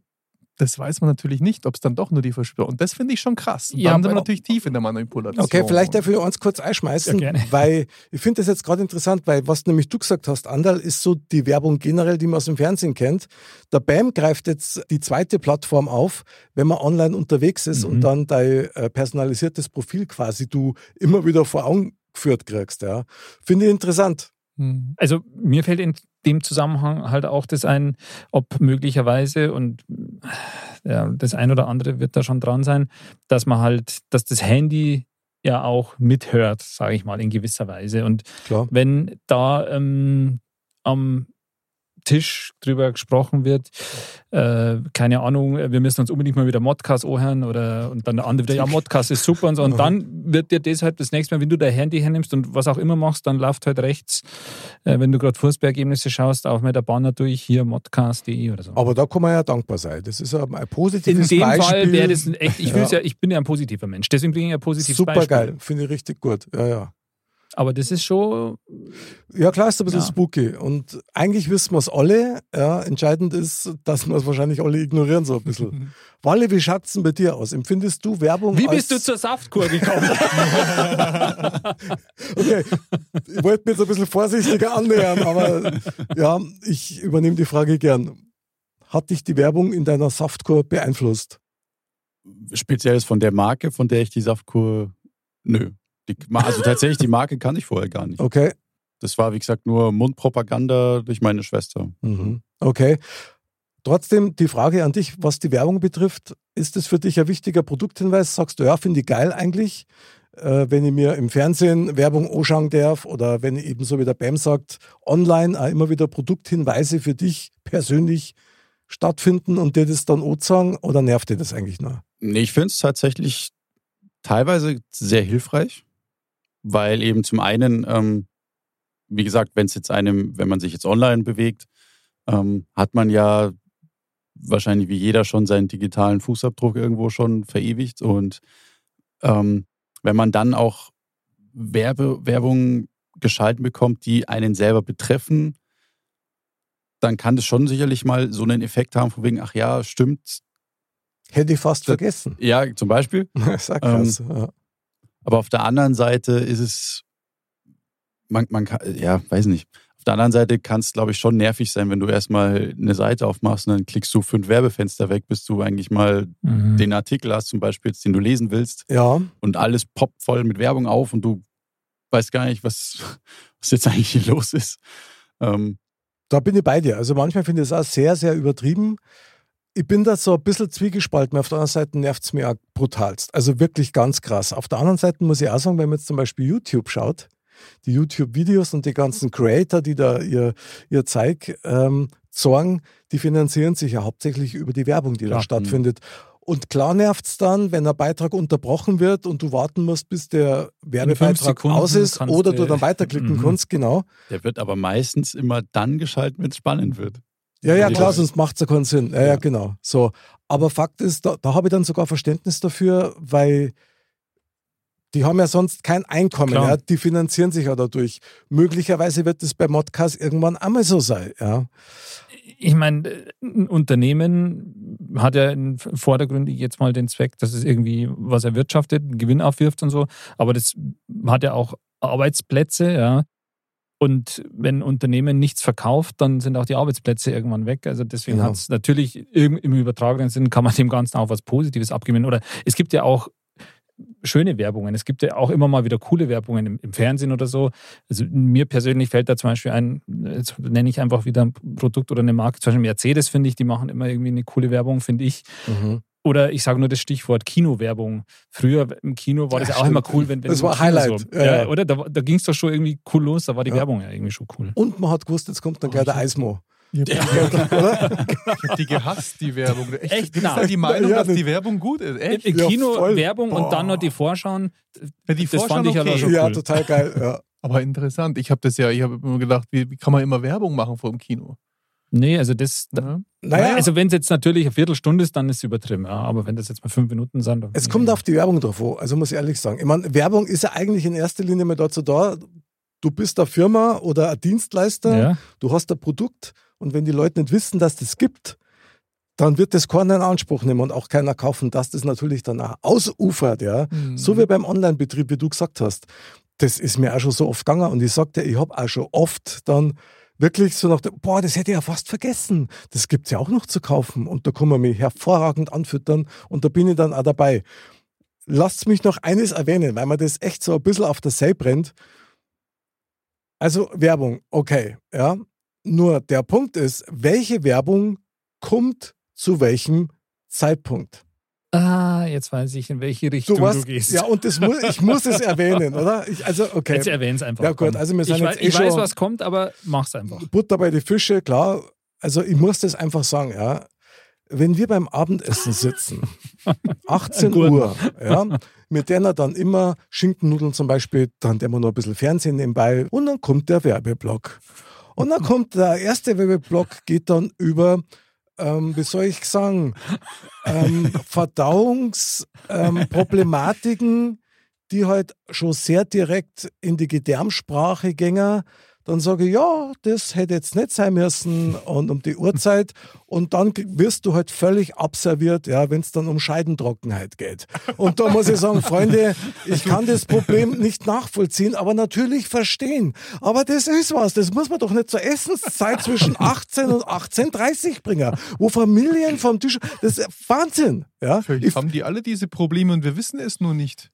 D: das weiß man natürlich nicht, ob es dann doch nur die Verschwörung Und das finde ich schon krass. Und
B: Ja,
D: dann sind wir natürlich tief in der Manipulation.
A: Okay, vielleicht darf ich eins kurz einschmeißen,
B: Ja, gerne.
A: weil ich finde das jetzt gerade interessant, weil was nämlich du gesagt hast, Andal, ist so die Werbung generell, die man aus dem Fernsehen kennt. Der BAM greift jetzt die zweite Plattform auf, wenn man online unterwegs ist
B: Mhm.
A: und dann dein äh, personalisiertes Profil quasi du immer wieder vor Augen geführt kriegst. Ja. Finde ich interessant.
B: Also mir fällt in dem Zusammenhang halt auch das ein, ob möglicherweise und ja, das ein oder andere wird da schon dran sein, dass man halt, dass das Handy ja auch mithört, sage ich mal, in gewisser Weise. Und
A: Klar.
B: wenn da ähm, am Tisch drüber gesprochen wird, äh, keine Ahnung, wir müssen uns unbedingt mal wieder Modcast anhören oder und dann der andere wieder, ja, Modcast ist super und so. Und dann wird dir deshalb das nächste Mal, wenn du dein Handy hernimmst und was auch immer machst, dann läuft halt rechts, äh, wenn du gerade Fußballergebnisse schaust, auch mit der Banner durch, hier modcast.de oder so.
A: Aber da kann man ja dankbar sein. Das ist ja ein
B: In
A: positives
B: dem
A: Beispiel.
B: Fall wäre das ein echt, ich,
A: Ja.
B: ja. ich bin ja ein positiver Mensch, deswegen bringe ich ein positives
A: Super
B: Beispiel.
A: geil, finde ich richtig gut. Ja, ja.
B: Aber das ist schon,
A: Ja, klar ist ein bisschen
B: Ja.
A: spooky. Und eigentlich wissen wir es alle. Ja, entscheidend ist, dass wir es wahrscheinlich alle ignorieren, so ein bisschen. Walle, wie schaut es denn bei dir aus? Empfindest du Werbung
B: wie
A: als...
B: bist du zur Saftkur gekommen? (laughs) (laughs)
A: Okay, ich wollte mich jetzt ein bisschen vorsichtiger annähern, aber ja, ich übernehme die Frage gern. Hat dich die Werbung in deiner Saftkur beeinflusst?
E: Spezielles von der Marke, von der ich die Saftkur. Nö. Die, also tatsächlich, die Marke kann ich vorher gar nicht.
A: Okay.
E: Das war, wie gesagt, nur Mundpropaganda durch meine Schwester.
A: Mhm. Okay. Trotzdem die Frage an dich, was die Werbung betrifft, ist es für dich ein wichtiger Produkthinweis? Sagst du, ja, finde ich geil eigentlich, äh, wenn ich mir im Fernsehen Werbung anschauen darf oder wenn ich eben so wie der BAM sagt, online auch immer wieder Produkthinweise für dich persönlich stattfinden und dir das dann anzeigen oder nervt dir das eigentlich nur?
E: Nee, ich finde es tatsächlich teilweise sehr hilfreich, weil eben zum einen, ähm, wie gesagt, wenn es jetzt einem, wenn man sich jetzt online bewegt, ähm, hat man ja wahrscheinlich wie jeder schon seinen digitalen Fußabdruck irgendwo schon verewigt und ähm, wenn man dann auch Werbe, Werbung geschalten bekommt, die einen selber betreffen, dann kann das schon sicherlich mal so einen Effekt haben, von wegen, ach ja, stimmt,
A: Hätte ich fast
E: Das-
A: vergessen.
E: ja, zum Beispiel. (laughs)
A: Sag krass.
E: Ähm,
A: ja.
E: Aber auf der anderen Seite ist es, man, man kann, ja, weiß nicht. Auf der anderen Seite kann es, glaube ich, schon nervig sein, wenn du erstmal eine Seite aufmachst und dann klickst du fünf Werbefenster weg, bis du eigentlich mal
B: Mhm.
E: den Artikel hast, zum Beispiel, den du lesen willst,
A: ja,
E: und alles poppt voll mit Werbung auf und du weißt gar nicht, was, was jetzt eigentlich hier los ist. Ähm,
A: Da bin ich bei dir. Also manchmal finde ich es auch sehr, sehr übertrieben. Ich bin da so ein bisschen zwiegespalten. Auf der anderen Seite nervt es mir auch brutalst. Also wirklich ganz krass. Auf der anderen Seite muss ich auch sagen, wenn man jetzt zum Beispiel YouTube schaut, die YouTube-Videos und die ganzen Creator, die da ihr, ihr Zeug ähm, zeigen, die finanzieren sich ja hauptsächlich über die Werbung, die da
B: Klar.
A: stattfindet. Und klar nervt es dann, wenn ein Beitrag unterbrochen wird und du warten musst, bis der Werbebeitrag aus ist oder
B: du-
A: dann weiterklicken
B: Mhm.
A: kannst, genau.
E: der wird aber meistens immer dann geschalten, wenn es spannend wird.
A: Ja, ja, klar, sonst macht es ja keinen Sinn. Ja, ja, genau. So. Aber Fakt ist, da, da habe ich dann sogar Verständnis dafür, weil die haben ja sonst kein Einkommen. Ja? Die finanzieren sich ja dadurch. Möglicherweise wird es bei Modcast irgendwann einmal so sein. Ja?
B: ich meine, ein Unternehmen hat ja in- vordergründig jetzt mal den Zweck, dass es irgendwie was erwirtschaftet, einen Gewinn aufwirft und so. Aber das hat ja auch Arbeitsplätze, ja. Und wenn Unternehmen nichts verkauft, dann sind auch die Arbeitsplätze irgendwann weg. Also deswegen
A: Genau.
B: hat es natürlich im, im übertragenen Sinn kann man dem Ganzen auch was Positives abgeben. Oder es gibt ja auch schöne Werbungen. Es gibt ja auch immer mal wieder coole Werbungen im, im Fernsehen oder so. Also mir persönlich fällt da zum Beispiel ein, jetzt nenne ich einfach wieder ein Produkt oder eine Marke, zum Beispiel Mercedes, finde ich, die machen immer irgendwie eine coole Werbung, finde ich. Oder ich sage nur das Stichwort Kinowerbung. Früher im Kino war das
A: Ja,
B: ja auch immer cool, wenn, wenn
A: Das war
B: Kino
A: Highlight.
B: So,
A: Ja,
B: ja,
A: ja.
B: Oder? Da, da ging es doch schon irgendwie cool los, da war die
A: Ja.
B: Werbung ja irgendwie schon cool.
A: Und man hat gewusst, jetzt kommt dann gleich der Eismo. (laughs)
D: Ich habe die gehasst, die Werbung. Echt?
B: Echt?
D: Ja die Meinung,
A: Ja,
D: dass
A: das-
D: die Werbung gut ist. Echt?
B: im
A: Ja,
B: Kino
A: voll.
B: Werbung und
A: Boah.
B: dann noch die Vorschauen.
D: Ja, die
B: das fand
D: Vorschauen
B: ich ja
D: okay.
B: da schon
A: Ja,
B: cool.
A: total geil. Ja.
D: Aber interessant. Ich habe das ja, ich habe immer gedacht, wie, wie kann man immer Werbung machen vor dem Kino?
B: Nee, also das. Da,
D: Ja?
A: Naja,
B: Also wenn es jetzt natürlich eine Viertelstunde ist, dann ist es übertrieben. Ja. Aber wenn das jetzt mal fünf Minuten sind, dann
A: Es kommt auf die Werbung drauf an, also muss ich ehrlich sagen. Ich meine, Werbung ist ja eigentlich in erster Linie mal dazu da, du bist eine Firma oder ein Dienstleister,
B: Ja.
A: du hast ein Produkt und wenn die Leute nicht wissen, dass das gibt, dann wird das keiner in Anspruch nehmen und auch keiner kaufen, dass das natürlich dann auch ausufert, ja.
D: Mhm.
A: So wie beim Online-Betrieb, wie du gesagt hast. Das ist mir auch schon so oft gegangen und ich sagte, ich habe auch schon oft dann wirklich so nach, boah, das hätte ich ja fast vergessen. Das gibt's ja auch noch zu kaufen und da kann man mich hervorragend anfüttern und da bin ich dann auch dabei. Lasst mich noch eines erwähnen, weil mir das echt so ein bisschen auf der See brennt. Also Werbung, okay, ja. Nur der Punkt ist, welche Werbung kommt zu welchem Zeitpunkt?
B: Ah, jetzt weiß ich, in welche Richtung du,
A: weißt,
B: gehst.
A: Ja, und das muss, ich muss es erwähnen, oder? Ich, also, okay.
B: Jetzt erwähn's einfach.
A: Ja, gut, also wir sind
B: ich
A: jetzt
B: weiß,
A: eh
B: ich weiß,
A: schon-
B: was kommt, aber mach's einfach.
A: Butter bei die Fische, klar. Also ich muss das einfach sagen, ja. Wenn wir beim Abendessen sitzen, (laughs) 18
B: Gut.
A: Uhr, ja, mit denen dann immer Schinkennudeln zum Beispiel, dann der wir noch ein bisschen Fernsehen nebenbei und dann kommt der Werbeblock. Und dann kommt der erste Werbeblock, geht dann über, ähm, wie soll ich sagen, ähm, Verdauungsproblematiken, ähm, die halt schon sehr direkt in die Gedärmsprache gängen. Dann sage ich, ja, das hätte jetzt nicht sein müssen und um die Uhrzeit. Und dann wirst du halt völlig abserviert, ja, wenn es dann um Scheidentrockenheit geht. Und da muss ich sagen, Freunde, ich kann das Problem nicht nachvollziehen, aber natürlich verstehen. Aber das ist was, das muss man doch nicht zur Essenszeit zwischen 18 und 18.30 bringen, wo Familien vom Tisch, das ist Wahnsinn. Ja?
D: Vielleicht
A: Ich,
D: haben die alle diese Probleme und wir wissen es nur nicht.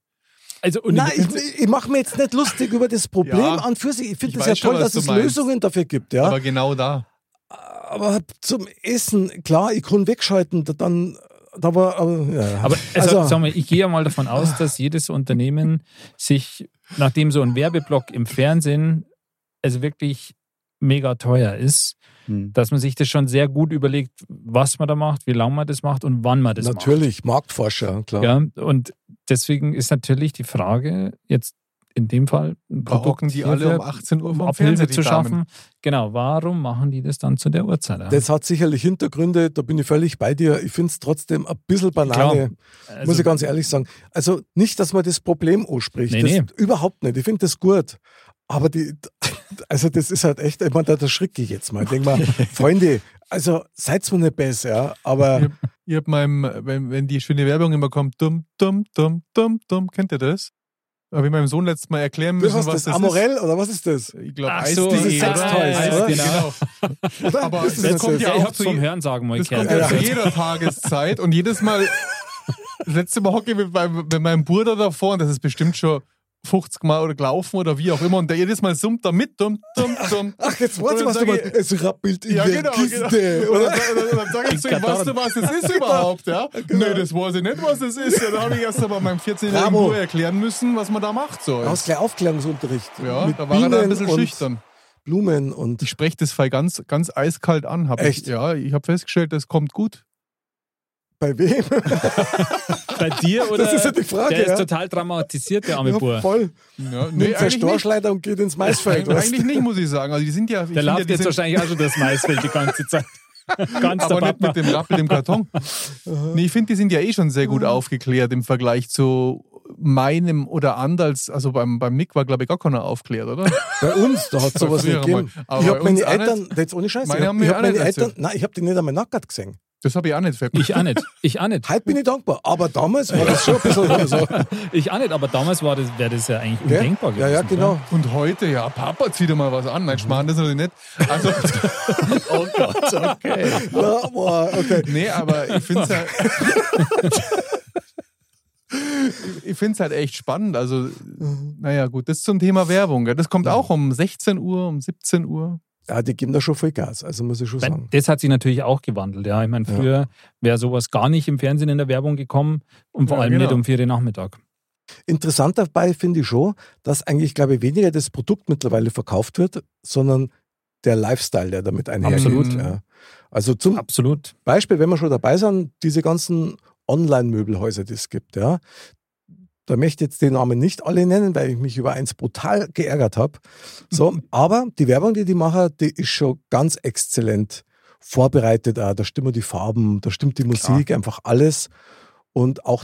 B: Also, und
A: Nein, ich, ich mache mir jetzt nicht lustig über das Problem
D: Ja,
A: an für sich. Ich finde es ja toll, dass es
D: meinst.
A: Lösungen dafür gibt. Ja?
D: Aber genau da.
A: Aber zum Essen, klar, ich kann wegschalten, da- dann, da war, aber, ja.
B: Aber also,
A: Also-
B: sag mal, ich gehe ja mal davon aus, dass jedes Unternehmen sich, nachdem so ein Werbeblock im Fernsehen also wirklich mega teuer ist,
E: Hm.
B: dass man sich das schon sehr gut überlegt, was man da macht, wie lange man das macht und wann man das
A: natürlich, Marktforscher, klar.
B: macht. Ja, und deswegen ist natürlich die Frage, jetzt in dem Fall ein
D: hocken die alle
B: hierfür
D: um 18 Uhr vom Fernseher,
B: zu
D: Damen.
B: schaffen. Genau, warum machen die das dann zu der Uhrzeit? Ja?
A: Das hat sicherlich Hintergründe, da bin ich völlig bei dir. Ich finde es trotzdem ein bisschen Banane,
B: Also-
A: muss ich ganz ehrlich sagen. Also nicht, dass man das Problem anspricht,
B: Nee,
A: das,
B: nee.
A: überhaupt nicht. Ich finde das gut. Aber die, also das ist halt echt, ich meine, da erschricke ich jetzt mal. Ich denke mal, Freunde, also seid mir nicht besser, ja, aber
D: Ich hab meinem, wenn, wenn die schöne Werbung immer kommt, dumm, dumm, dumm, dumm, dumm, kennt ihr das? Habe ich meinem Sohn letztes Mal erklären
A: was
D: müssen,
A: ist
D: was
A: das?
D: das
A: Amorell oder was ist das?
D: ist. Ich glaube,
B: Ach so,
D: Eis.de,
A: diese
D: oder?
A: Sextoys,
D: Eis,
A: oder?
D: Genau.
A: Oder?
D: Aber
A: Ist
D: das
A: das
D: kommt
A: das?
D: ja
B: ich
D: auch
B: hab's
D: zu
B: vom
D: je-
B: Hörensagen mal
D: Das kommt
B: gehört.
D: ja zu
A: Ja.
D: jeder Tageszeit und jedes Mal, das letzte Mal hocke ich mit meinem, mit meinem Bruder davor und das ist bestimmt schon 50 Mal oder gelaufen oder wie auch immer und der jedes Mal summt da mit, dumm, dumm, dumm.
A: Ach, jetzt
D: Und
A: warte, was du mal. Es rappelt in
D: Ja,
A: der
D: genau,
A: Kiste.
D: genau. Und
A: Oder?
D: dann, dann, dann sage ich (laughs) zu ihm, weißt du, was das ist überhaupt? Ja? (laughs)
A: Genau.
D: Nö, das weiß ich nicht, was das ist. Ja, da habe ich erst einmal meinem 14-jährigen
A: Bravo.
D: Bruder erklären müssen, was man da macht. So.
A: Du hast gleich Aufklärungsunterricht.
D: Ja,
A: mit
D: da war er da ein
A: Bienen
D: bisschen
A: und
D: schüchtern.
A: Blumen und.
D: Ich spreche das Fall ganz, ganz eiskalt an.
A: Echt?
D: Ich, ja, ich habe festgestellt, das kommt gut.
A: Bei wem? (laughs)
B: Bei dir oder?
A: Das ist ja die Frage.
B: der
A: ja.
B: ist total traumatisiert, der arme
A: ja,
B: Bur.
A: voll.
D: Ja,
A: Nimmt
D: nee, nicht.
A: Storchleiter und geht ins Maisfeld. weißt
D: Eigentlich nicht, muss ich sagen. Also die sind ja,
B: Der
D: ja,
B: läuft
D: die
B: jetzt
D: sind,
B: wahrscheinlich auch schon das Maisfeld die ganze Zeit. (laughs) Ganz
D: aber nicht mit dem Rappel im Karton. nee, ich finde, die sind ja eh schon sehr gut aufgeklärt im Vergleich zu meinem oder Andals. Also beim, beim Nick war, glaube ich, gar keiner aufklärt, oder? (laughs)
A: Bei uns, da hat es sowas nicht gegeben. Ich habe meine Eltern, jetzt ohne Scheiß,
D: Meine
A: ich habe hab meine Eltern, nein, ich habe die nicht einmal nackert gesehen.
D: Das habe ich auch nicht mir.
B: Ich auch nicht. Ich auch nicht.
A: Heute bin ich dankbar. Aber damals war das schon ein bisschen so. (laughs)
B: Ich auch nicht, aber damals war das, wäre das ja eigentlich undenkbar
A: Ja, ja,
B: gewesen.
A: genau.
D: Und heute, ja, Papa zieht dir mal was an. Nein, Schmarrn, das natürlich nicht. Also, (laughs)
B: Oh Gott, okay.
A: Ja, boah, okay.
D: nee, aber ich finde es halt. (laughs) ich finde es halt echt spannend. Also, naja, gut, das zum Thema Werbung. gell. Das kommt auch um 16 Uhr, um 17 Uhr.
A: Ja, die geben da schon voll Gas, also muss ich schon
B: Weil
A: sagen.
B: Das hat sich natürlich auch gewandelt. Ja, ich meine, früher wäre sowas gar nicht im Fernsehen in der Werbung gekommen und vor
D: Ja,
B: allem
D: genau.
B: nicht um vier Uhr Nachmittag.
A: Interessant dabei finde ich schon, dass eigentlich, glaube ich, weniger das Produkt mittlerweile verkauft wird, sondern der Lifestyle, der damit einhergeht.
D: Absolut.
A: Ja. Also zum
B: Absolut.
A: Beispiel, wenn wir schon dabei sind, diese ganzen Online-Möbelhäuser, die es gibt, ja. Da möchte ich jetzt die Namen nicht alle nennen, weil ich mich über eins brutal geärgert habe. So, aber die Werbung, die die machen, die ist schon ganz exzellent vorbereitet. Auch. Da stimmen die Farben, da stimmt die Musik, einfach alles. Und auch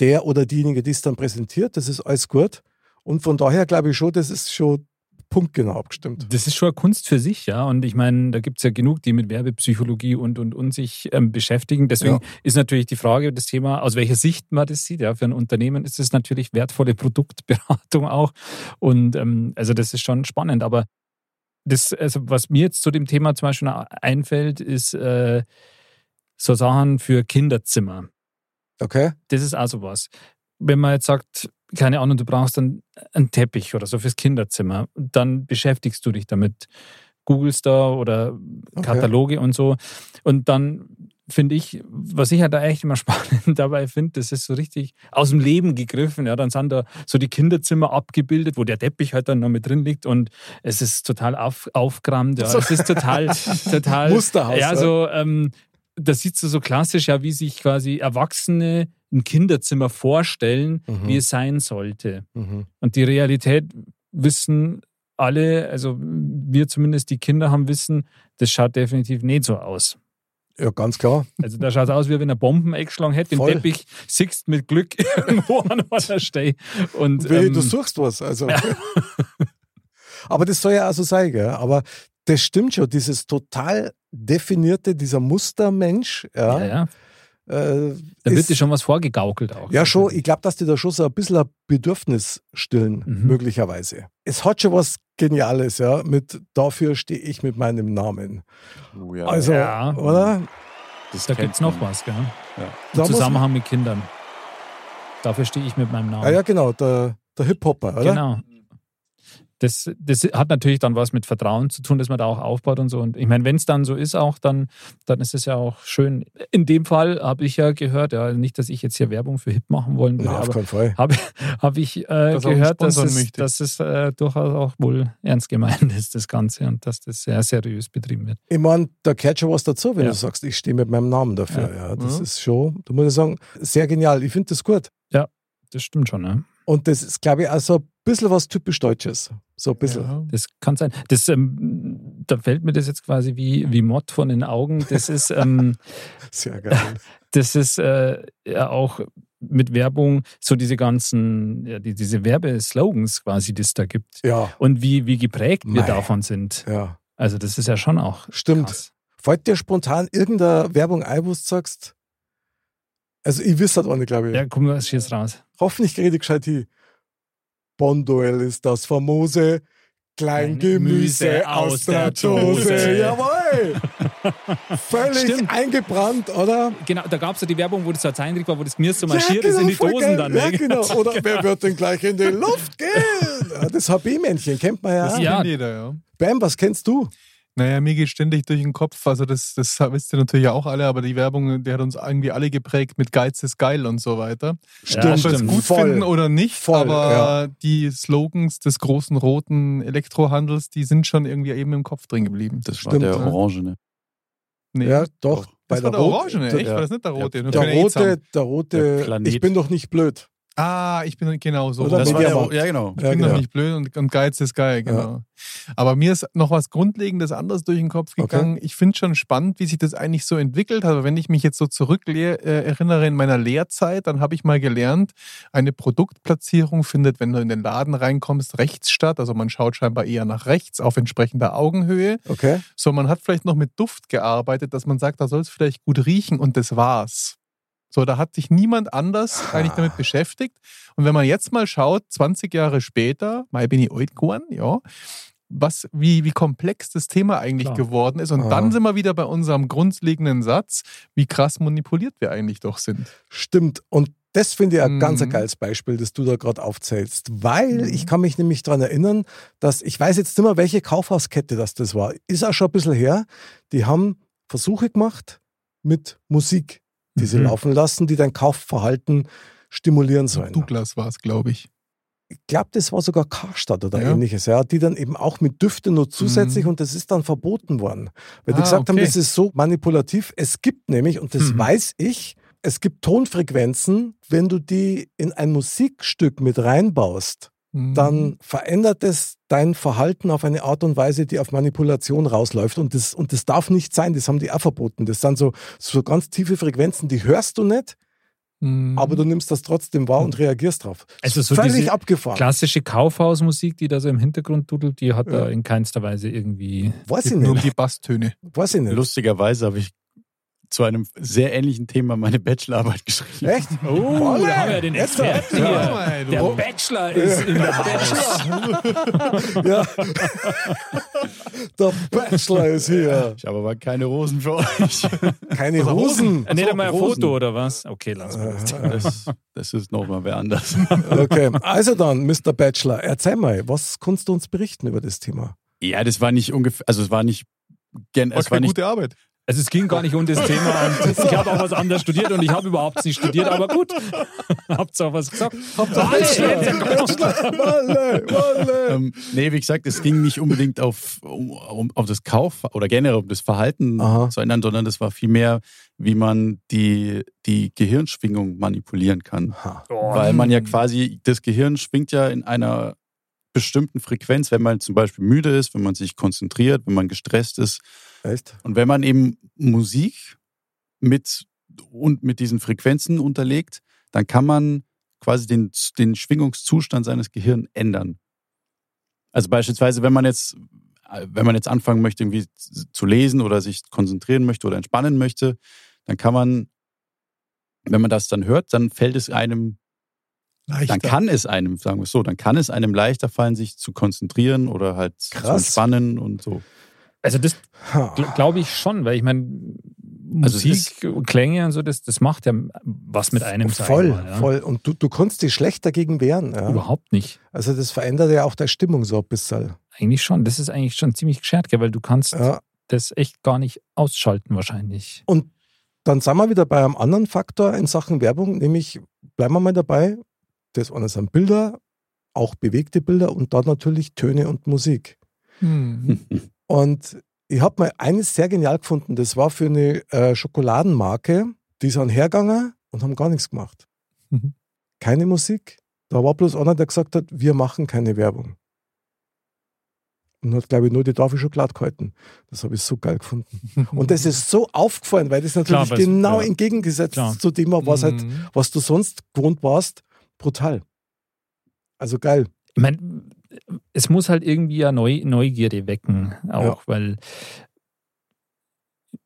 A: der oder diejenige, die es dann präsentiert, das ist alles gut. Und von daher glaube ich schon, das ist schon punktgenau abgestimmt.
B: Das ist schon eine Kunst für sich, ja. Und ich meine, da gibt es ja genug, die mit Werbepsychologie und und und sich ähm, beschäftigen. Deswegen
A: Ja.
B: ist natürlich die Frage, das Thema, aus welcher Sicht man das sieht. Ja, für ein Unternehmen ist es natürlich wertvolle Produktberatung auch. Und ähm, also das ist schon spannend. Aber das, also was mir jetzt zu dem Thema zum Beispiel einfällt, ist äh, so Sachen für Kinderzimmer.
A: Okay?
B: Das ist auch sowas. Wenn man jetzt sagt, keine Ahnung, du brauchst dann einen Teppich oder so fürs Kinderzimmer, dann beschäftigst du dich damit. Googlest da oder
A: Okay.
B: Kataloge und so. Und dann finde ich, was ich halt da echt immer (laughs) spannend dabei finde, das ist so richtig aus dem Leben gegriffen. Ja, dann sind da so die Kinderzimmer abgebildet, wo der Teppich halt dann noch mit drin liegt und es ist total auf, aufgerammt. Ja. Es ist total, (laughs) total.
A: Musterhaus,
B: Ja,
A: ja.
B: so, ähm, da siehst du so klassisch ja, wie sich quasi Erwachsene ein Kinderzimmer vorstellen,
A: Mhm.
B: wie es sein sollte.
A: Mhm.
B: Und die Realität wissen alle, also wir zumindest, die Kinder haben Wissen, das schaut definitiv nicht so aus.
A: Ja, ganz klar.
B: Also da schaut es aus, wie wenn er Bomben eingeschlagen hätte. Den. Teppich siehst mit Glück (laughs) irgendwo an der Stelle. Und
A: Willi,
B: ähm,
A: du suchst was. Also. (laughs) Aber das soll ja auch so sein, gell? Aber das stimmt schon, dieses total definierte, dieser Mustermensch, ja,
B: ja, ja,
A: äh,
B: da wird dir schon was vorgegaukelt auch.
A: Ja, schon. Ich glaube, dass die da schon so ein bisschen ein Bedürfnis stillen,
B: Mhm.
A: möglicherweise. Es hat schon was Geniales, ja, mit dafür stehe ich mit meinem Namen.
E: Oh, ja.
A: Also,
B: Ja.
A: oder?
E: das
B: Da gibt es noch was, gell?
E: Ja.
B: Im Zusammenhang mit Kindern. Dafür stehe ich mit meinem Namen.
A: Ah ja, genau, der, der Hip-Hopper, oder?
B: Genau. Das, das hat natürlich dann was mit Vertrauen zu tun, dass man da auch aufbaut und so. Und ich meine, wenn es dann so ist auch, dann, dann ist es ja auch schön. In dem Fall habe ich ja gehört, ja, nicht, dass ich jetzt hier Werbung für Hip machen wollen würde,
A: Na, auf
B: aber
A: keinen Fall.
B: habe hab ich äh,
D: uns
B: gehört, dass es,
D: möchte.
B: dass es äh, durchaus auch wohl ernst gemeint ist, das Ganze, und dass das sehr seriös betrieben wird.
A: Ich meine, da gehört schon was dazu, wenn
B: Ja.
A: du sagst, ich stehe mit meinem Namen dafür. Ja.
B: Ja.
A: das
D: Mhm.
A: ist schon, da muss ich sagen, sehr genial. Ich finde das gut.
B: Das stimmt schon, ne?
A: Und das ist, glaube ich, auch so ein bisschen was typisch Deutsches. So ein bisschen.
D: Ja.
B: Das kann sein. Das, ähm, da fällt mir das jetzt quasi wie, wie Mott von den Augen. Das ist, (laughs) ähm,
A: Sehr geil.
B: das ist äh, ja auch mit Werbung so diese ganzen, ja, die, diese Werbeslogans quasi, die es da gibt.
A: ja,
B: Und wie, wie geprägt wir
A: Mei.
B: davon sind.
A: ja.
B: Also das ist ja schon auch
A: Stimmt.
B: krass.
A: Fällt dir spontan irgendeine Werbung ein, wo du sagst, also ich wüsste das auch nicht, glaube ich.
B: Ja, komm, was jetzt raus.
A: Hoffentlich kriege ich gescheit hin. Bonduell ist das famose Kleingemüse
B: Gemüse
A: aus der Dose. Jawohl! (laughs) Völlig
B: Stimmt.
A: eingebrannt, oder?
B: Genau, da gab es ja die Werbung, wo das so ein Zeichentrick war, wo das Gemüse so marschiert ist in die Dosen
A: geil.
B: dann.
A: Ja, genau. (laughs) Oder wer wird denn gleich in die Luft gehen? (laughs) Ja, das HB-Männchen kennt man ja.
D: Das
B: Ja.
D: kennt jeder, ja.
A: Bam, was kennst du?
D: Naja, mir geht ständig durch den Kopf, also das, das wisst ihr natürlich ja auch alle, aber die Werbung, die hat uns irgendwie alle geprägt mit Geiz ist geil und so weiter.
B: Ja,
D: Ob wir es
B: stimmt.
D: gut
A: Voll.
D: finden oder nicht,
A: Voll,
D: aber
A: ja.
D: die Slogans des großen roten Elektrohandels, die sind schon irgendwie eben im Kopf drin geblieben.
E: Das war
A: Stimmt,
E: der
A: ja.
E: Orangene.
D: Nee,
A: Ja, doch.
D: das war der
A: Rot-
D: Orange, echt?
A: Der,
D: War das nicht der rote?
A: Der rote, der rote,
E: Der Planet.
A: ich bin doch nicht blöd.
D: Ah, ich bin genau so.
A: Oder
E: Das war
A: der, Wand.
E: ja, genau.
D: Ich
A: Ja,
D: bin
A: genau.
D: doch nicht blöd und, und Geiz ist geil, genau. Aber mir ist noch was Grundlegendes anderes durch den Kopf
A: Okay.
D: gegangen. Ich finde schon spannend, wie sich das eigentlich so entwickelt hat. Aber wenn ich mich jetzt so zurück äh, erinnere in meiner Lehrzeit, dann habe ich mal gelernt, eine Produktplatzierung findet, wenn du in den Laden reinkommst, rechts statt. Also man schaut scheinbar eher nach rechts auf entsprechender Augenhöhe.
A: Okay.
D: So, man hat vielleicht noch mit Duft gearbeitet, dass man sagt, da soll es vielleicht gut riechen und das war's. So, da hat sich niemand anders eigentlich damit beschäftigt. Und wenn man jetzt mal schaut, 20 Jahre später, mal bin ich alt geworden, ja, was, wie, wie komplex das Thema eigentlich
B: Klar.
D: geworden ist. Und
A: Ah.
D: dann sind wir wieder bei unserem grundlegenden Satz, wie krass manipuliert wir eigentlich doch sind.
A: Stimmt. Und das finde ich ein
D: Mhm.
A: ganz ein geiles Beispiel, das du da gerade aufzählst. Weil
D: Mhm.
A: ich kann mich nämlich daran erinnern, dass ich weiß jetzt nicht mehr, welche Kaufhauskette das, das war. Ist auch schon ein bisschen her. Die haben Versuche gemacht mit Musik, die sie
B: Mhm.
A: laufen lassen, die dein Kaufverhalten stimulieren sollen.
D: Douglas war es, glaube ich.
A: Ich glaube, das war sogar Karstadt oder
D: Ja.
A: ähnliches, ja, die dann eben auch mit Düften nur zusätzlich
D: Mhm.
A: und das ist dann verboten worden. Weil die
D: Ah,
A: gesagt haben,
D: okay.
A: das ist so manipulativ. Es gibt nämlich, und das
B: Mhm.
A: weiß ich, es gibt Tonfrequenzen, wenn du die in ein Musikstück mit reinbaust,
D: Mhm.
A: dann verändert es dein Verhalten auf eine Art und Weise, die auf Manipulation rausläuft. Und das, und das darf nicht sein, das haben die auch verboten. Das sind so, so ganz tiefe Frequenzen, die hörst du nicht,
D: Mhm.
A: aber du nimmst das trotzdem wahr und reagierst drauf.
B: Also so
A: Völlig
B: diese
A: abgefahren.
B: Klassische Kaufhausmusik, die da so im Hintergrund dudelt, die hat
A: Ja.
B: da in keinster Weise irgendwie.
A: Weiß ich
D: Geht nur
A: nicht.
D: die Basstöne.
A: Weiß ich nicht.
E: Lustigerweise habe ich zu einem sehr ähnlichen Thema meine Bachelorarbeit geschrieben.
A: Echt? (laughs)
B: Oh, da haben wir den Experten hier.
D: Ja,
B: Der Bachelor ist in der Bachelor.
A: Ja. (laughs) Der Bachelor ist hier.
E: Ich habe aber keine Rosen für euch. (laughs)
A: Keine Hosen.
B: Nicht
A: So,
B: einmal ein
A: Rosen.
B: Foto oder was? Okay, lass mal.
E: Das, das ist nochmal wer anders.
A: Okay, also dann, Mr. Bachelor, erzähl mal, was kannst du uns berichten über das Thema?
E: Ja, das war nicht ungefähr, also es war nicht, gen,
D: War
E: es war
D: keine
E: nicht
D: gute Arbeit.
B: Also es ging gar nicht um das (laughs) Thema und ich habe auch was anderes studiert und ich habe überhaupt nicht studiert, aber gut. (laughs) Habt ihr auch was gesagt?
A: Walle, Walle.
E: Ähm, nee, wie gesagt, es ging nicht unbedingt auf, um, um, auf das Kauf oder generell um das Verhalten
A: Aha.
E: zu ändern, sondern das war vielmehr, wie man die, die Gehirnschwingung manipulieren kann.
A: Ha.
E: Weil man ja quasi, das Gehirn schwingt ja in einer bestimmten Frequenz, wenn man zum Beispiel müde ist, wenn man sich konzentriert, wenn man gestresst ist.
A: Echt?
E: Und wenn man eben Musik mit und mit diesen Frequenzen unterlegt, dann kann man quasi den, den Schwingungszustand seines Gehirns ändern. Also beispielsweise, wenn man jetzt, wenn man jetzt anfangen möchte, irgendwie zu lesen oder sich konzentrieren möchte oder entspannen möchte, dann kann man, wenn man das dann hört, dann fällt es einem,
D: Leichter.
E: dann kann es einem, sagen wir es so, dann kann es einem leichter fallen, sich zu konzentrieren oder halt zu
A: Krass.
E: entspannen und so.
B: Also das glaube ich schon, weil ich meine,
E: Also
B: Musik und Klänge und so, das, das macht ja was mit einem
A: Voll,
B: mal, ja.
A: voll. Und du, du kannst dich schlecht dagegen wehren. Ja.
B: Überhaupt nicht.
A: Also das verändert ja auch deine Stimmung so ein bisschen.
B: Eigentlich schon. Das ist eigentlich schon ziemlich geschert, weil du kannst
A: Ja.
B: das echt gar nicht ausschalten wahrscheinlich.
A: Und dann sind wir wieder bei einem anderen Faktor in Sachen Werbung, nämlich bleiben wir mal dabei. Das eine sind Bilder, auch bewegte Bilder und dann natürlich Töne und Musik.
D: Hm. (laughs)
A: Und ich habe mal eines sehr genial gefunden. Das war für eine äh, Schokoladenmarke, die sind hergegangen und haben gar nichts gemacht.
D: Mhm.
A: Keine Musik. Da war bloß einer, der gesagt hat, wir machen keine Werbung. Und hat, glaube ich, nur die Tafel Schokolade gehalten. Das habe ich so geil gefunden. (laughs) Und das ist so aufgefallen, weil das natürlich
B: Klar,
A: genau
B: ja.
A: entgegengesetzt
B: Klar.
A: zu dem war, was, halt,
D: Mhm.
A: was du sonst gewohnt warst. Brutal. Also geil.
B: Ich meine, es muss halt irgendwie ja Neu Neugierde wecken, auch,
A: Ja.
B: weil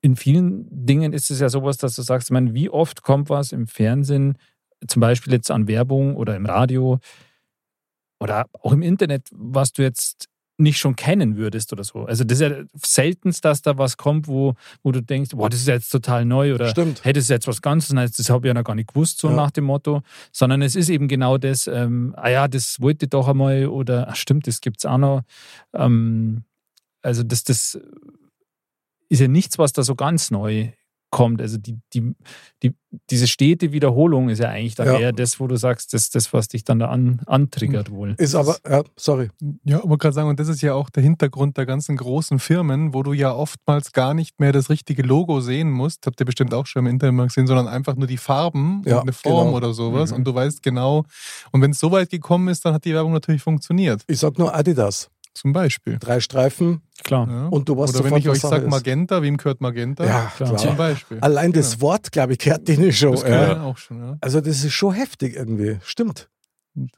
B: in vielen Dingen ist es ja sowas, dass du sagst, ich meine, wie oft kommt was im Fernsehen, zum Beispiel jetzt an Werbung oder im Radio oder auch im Internet, was du jetzt nicht schon kennen würdest oder so. Also das ist ja seltenst, dass da was kommt, wo, wo du denkst, boah, das ist jetzt total neu oder
A: Stimmt.
B: ist jetzt was ganz Neues, das habe ich ja noch gar nicht gewusst, so
A: Ja.
B: nach dem Motto. Sondern es ist eben genau das, ähm, ah ja, das wollte ich doch einmal oder ach stimmt, das gibt es auch noch. Ähm, also das, das ist ja nichts, was da so ganz neu kommt. Also die, die, die, diese stete Wiederholung ist ja eigentlich dann
A: Ja.
B: eher das, wo du sagst, das das, was dich dann da an, antriggert wohl.
A: Ist aber, ja, sorry.
D: Ja, aber gerade sagen, und das ist ja auch der Hintergrund der ganzen großen Firmen, wo du ja oftmals gar nicht mehr das richtige Logo sehen musst. Habt ihr bestimmt auch schon im Internet mal gesehen, sondern einfach nur die Farben
A: Ja,
D: und eine Form
A: genau.
D: oder sowas.
B: Mhm.
D: Und du weißt genau, und wenn es so weit gekommen ist, dann hat die Werbung natürlich funktioniert.
A: Ich sag nur Adidas.
D: Zum Beispiel.
A: Drei Streifen
B: Klar.
D: Ja.
A: und du weißt
D: Oder wenn
A: sofort,
D: ich euch sage. Magenta, wem gehört Magenta?
A: Ja,
B: Klar.
D: Zum Beispiel.
A: Allein das Wort, glaube ich, gehört denen schon.
D: Das gehört
A: Ja.
D: auch schon, ja.
A: Also das ist schon heftig irgendwie. Stimmt.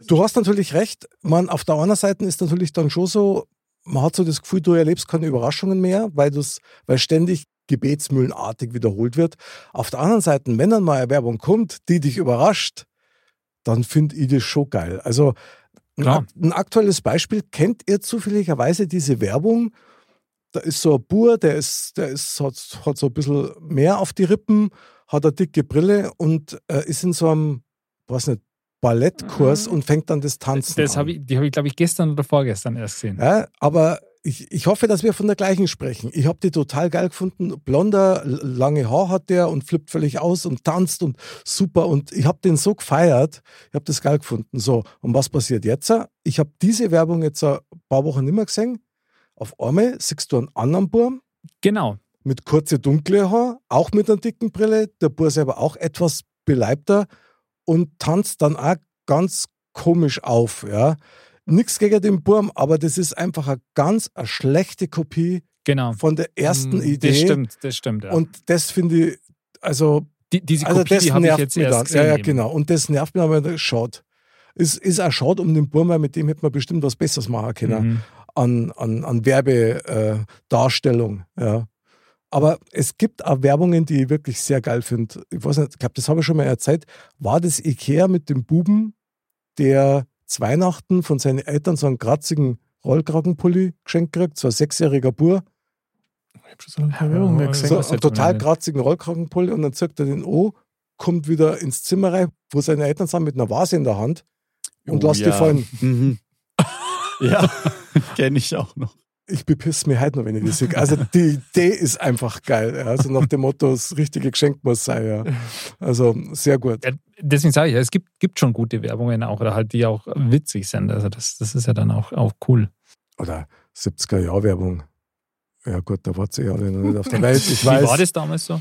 A: Du hast natürlich recht. Man, auf der anderen Seite ist natürlich dann schon so, man hat so das Gefühl, du erlebst keine Überraschungen mehr, weil, du's, weil ständig gebetsmühlenartig wiederholt wird. Auf der anderen Seite, wenn dann mal eine Werbung kommt, die dich überrascht, dann finde ich das schon geil. Also
B: Klar.
A: ein aktuelles Beispiel, kennt ihr zufälligerweise diese Werbung? Da ist so ein Bur, der ist, der ist, hat, hat so ein bisschen mehr auf die Rippen, hat eine dicke Brille und äh, ist in so einem, weiß nicht, Ballettkurs und fängt dann das Tanzen
B: Das
A: an.
B: habe ich, die habe ich, glaube ich, gestern oder vorgestern erst gesehen.
A: Ja, aber ich, ich hoffe, dass wir von der gleichen sprechen. Ich habe die total geil gefunden. Blonder, lange Haar hat der und flippt völlig aus und tanzt und super. Und ich habe den so gefeiert. Ich habe das geil gefunden. So, und was passiert jetzt? Ich habe diese Werbung jetzt ein paar Wochen nicht mehr gesehen. Auf einmal siehst du einen anderen Burm
B: Genau.
A: mit kurze dunkle Haar, auch mit einer dicken Brille. Der Bur selber auch etwas beleibter und tanzt dann auch ganz komisch auf. Ja. Nichts gegen den Burm, aber das ist einfach eine ganz eine schlechte Kopie
B: Genau.
A: von der ersten
D: Mm,
A: Idee.
B: Das stimmt, das stimmt. Ja.
A: Und das finde ich, also
B: Die, diese
A: Also
B: Kopie,
A: das
B: die habe ich
A: nervt
B: jetzt
A: mich
B: erst
A: dann.
B: gesehen.
A: Ja, ja, genau. Und das nervt mich aber schade. Es ist auch schade um den Burm, weil mit dem hätte man bestimmt was Besseres machen können.
B: Mhm.
A: An, an, an Werbedarstellung. Äh, ja. Aber es gibt auch Werbungen, die ich wirklich sehr geil finde. Ich weiß nicht, ich glaube, das habe ich schon mal erzählt. War das Ikea mit dem Buben, der zu Weihnachten von seinen Eltern so einen kratzigen Rollkragenpulli geschenkt kriegt, so ein sechsjähriger Bur,
D: Ich habe schon so lange keine Werbung mehr
B: Ja,
D: gesehen.
A: so einen total kratzigen Rollkragenpulli und dann zückt er den O, kommt wieder ins Zimmer rein, wo seine Eltern sind mit einer Vase in der Hand und
E: Oh,
A: lässt die
E: ja.
A: fallen.
E: Mhm. (laughs) ja, (laughs) kenne ich auch noch.
A: Ich bepiss mich heute noch, wenn ich das sehe. Also die Idee ist einfach geil. Ja. Also nach dem Motto, das richtige Geschenk muss sein. Ja. Also sehr gut.
B: Ja, deswegen sage ich, ja, es gibt, gibt schon gute Werbungen auch, oder halt, die auch witzig sind. Also das, das ist ja dann auch, auch cool.
A: Oder 70er-Jahr-Werbung. Ja gut, da war sie ja alle noch nicht auf der Welt. Ich (laughs)
B: Wie
A: weiß,
B: war das damals so?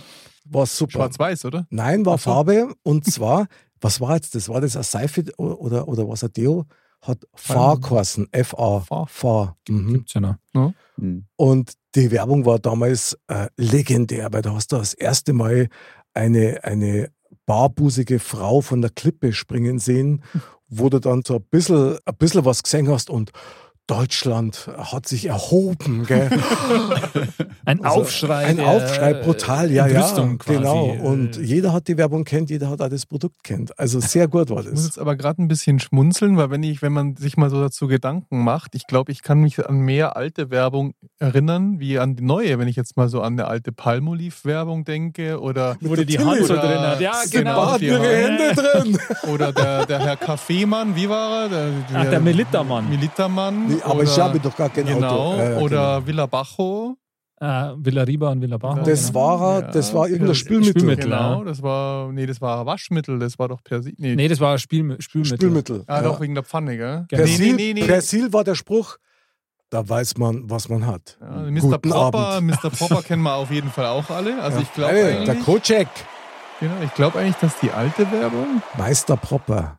A: war super.
D: Schwarz-Weiß, oder?
A: Nein, war. Farbe und zwar, was war jetzt das? War das eine Seife oder, oder was ein Deo? Hat Fahr geheißen. F-A.
D: Fahr.
A: Fahr. Mhm.
B: Gibt's ja noch.
E: Mhm.
A: Und die Werbung war damals äh, legendär, weil da hast du das erste Mal eine, eine barbusige Frau von der Klippe springen sehen, wo du dann so ein bisschen, ein bisschen was gesehen hast und Deutschland hat sich erhoben, gell? (laughs)
B: Ein
A: Also
B: Aufschrei.
A: Ein
B: der,
A: Aufschrei, brutal, ja, ja. Genau. Und
B: Äh,
A: jeder hat die Werbung kennt, jeder hat auch das Produkt kennt. Also sehr gut war
D: Ich muss
A: das.
D: jetzt aber gerade ein bisschen schmunzeln, weil wenn ich, wenn man sich mal so dazu Gedanken macht, ich glaube, ich kann mich an mehr alte Werbung erinnern, wie an die neue, wenn ich jetzt mal so an eine alte Palmolive-Werbung denke oder,
B: Wo die die Hand so
D: oder
B: drin hat. Ja, genau.
D: Die
A: Hände drin.
D: oder der, der Herr Kaffeemann, wie war er? Der,
B: Ach, der Militermann.
D: Militermann.
A: Aber
D: oder,
A: ich habe doch gar kein
D: Genau,
A: Auto. Ja, ja,
D: oder
A: genau.
D: Villa Bajo.
B: Äh, Villa Riba und Villa Bajo.
A: Das
B: genau.
A: war er, das war irgendein
D: Ja,
A: Spülmittel.
B: Spülmittel.
D: Genau,
B: ja.
D: das war, nee, das war Waschmittel, das war doch Persil. Nee,
B: Nee, das war Spiel, Spülmittel.
A: Spülmittel.
D: ah,
A: ja.
D: doch wegen der Pfanne, gell?
B: Genau.
A: Persil,
D: Nee, nee, nee, nee.
A: Persil war der Spruch, da weiß man, was man hat.
D: Ja, Mr.
A: Guten
D: Popper,
A: Abend.
D: Mr. Popper kennen wir auf jeden Fall auch alle. Also ich glaube
A: Hey, der Kocek,
D: genau, ich glaube eigentlich, dass die alte Werbung,
A: Meister Propper.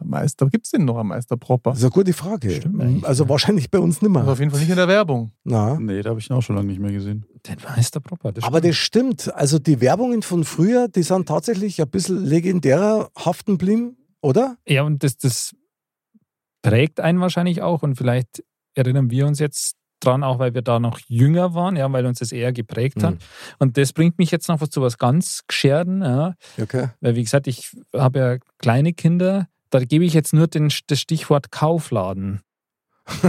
D: Der Meister, gibt es denn noch einen Meister Propper?
A: Das ist eine gute Frage.
B: Stimmt eigentlich,
A: also wahrscheinlich bei uns nicht
D: Also
A: mehr.
D: auf jeden Fall nicht in der Werbung.
A: Na.
E: Nee, da habe ich ihn auch schon lange nicht mehr gesehen.
B: Den Meister Proper. Das
A: Aber das stimmt. Also die Werbungen von früher, die sind tatsächlich ein bisschen legendärer haften geblieben, oder?
B: Ja, und das, das prägt einen wahrscheinlich auch und vielleicht erinnern wir uns jetzt dran, auch weil wir da noch jünger waren, ja, weil uns das eher geprägt hat.
A: Mhm.
B: Und das bringt mich jetzt noch zu was ganz Gescherden, ja,
A: Okay.
B: weil wie gesagt, ich habe ja kleine Kinder, da gebe ich jetzt nur den, das Stichwort Kaufladen. (laughs)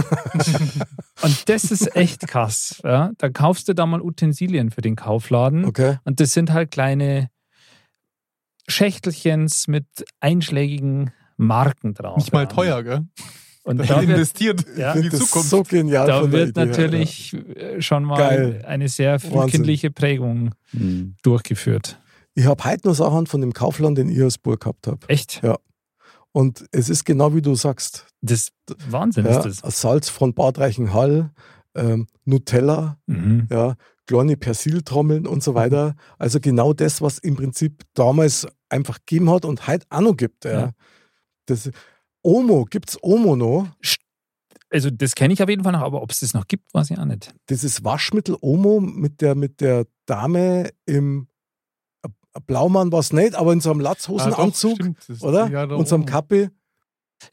B: und das ist echt krass. Ja. Da kaufst du da mal Utensilien für den Kaufladen
A: Okay.
B: und das sind halt kleine Schächtelchens mit einschlägigen Marken drauf.
D: Nicht mal
B: ja.
D: teuer, gell?
B: Und
D: Da
B: da wird,
D: investiert (laughs)
B: ja,
D: in die Zukunft.
A: so genial
B: da wird
A: Idee
B: natürlich äh, schon mal
A: Geil.
B: eine sehr frühkindliche Prägung
E: Mhm.
B: durchgeführt.
A: Ich habe heute noch Sachen von dem Kaufland in Iosburg gehabt. Hab.
B: Echt?
A: Ja. Und es ist genau wie du sagst.
B: Das Wahnsinn
A: Ja,
B: ist das.
A: Salz von Bad Reichenhall, ähm, Nutella,
B: Mhm.
A: ja, kleine Persiltrommeln und so weiter. Also genau das, was im Prinzip damals einfach gegeben hat und heute auch noch gibt. Ja.
B: Ja.
A: Das, Omo, gibt es Omo noch?
B: Also das kenne ich auf jeden Fall noch, aber ob es das noch gibt, weiß ich auch nicht.
A: Dieses Waschmittel Omo mit der, mit der Dame im Blaumann war es nicht, aber in so einem
D: Ah, doch,
A: Latzhosenanzug,
D: stimmt. Das-
A: oder?
D: Ja,
A: und so einem. Kappi.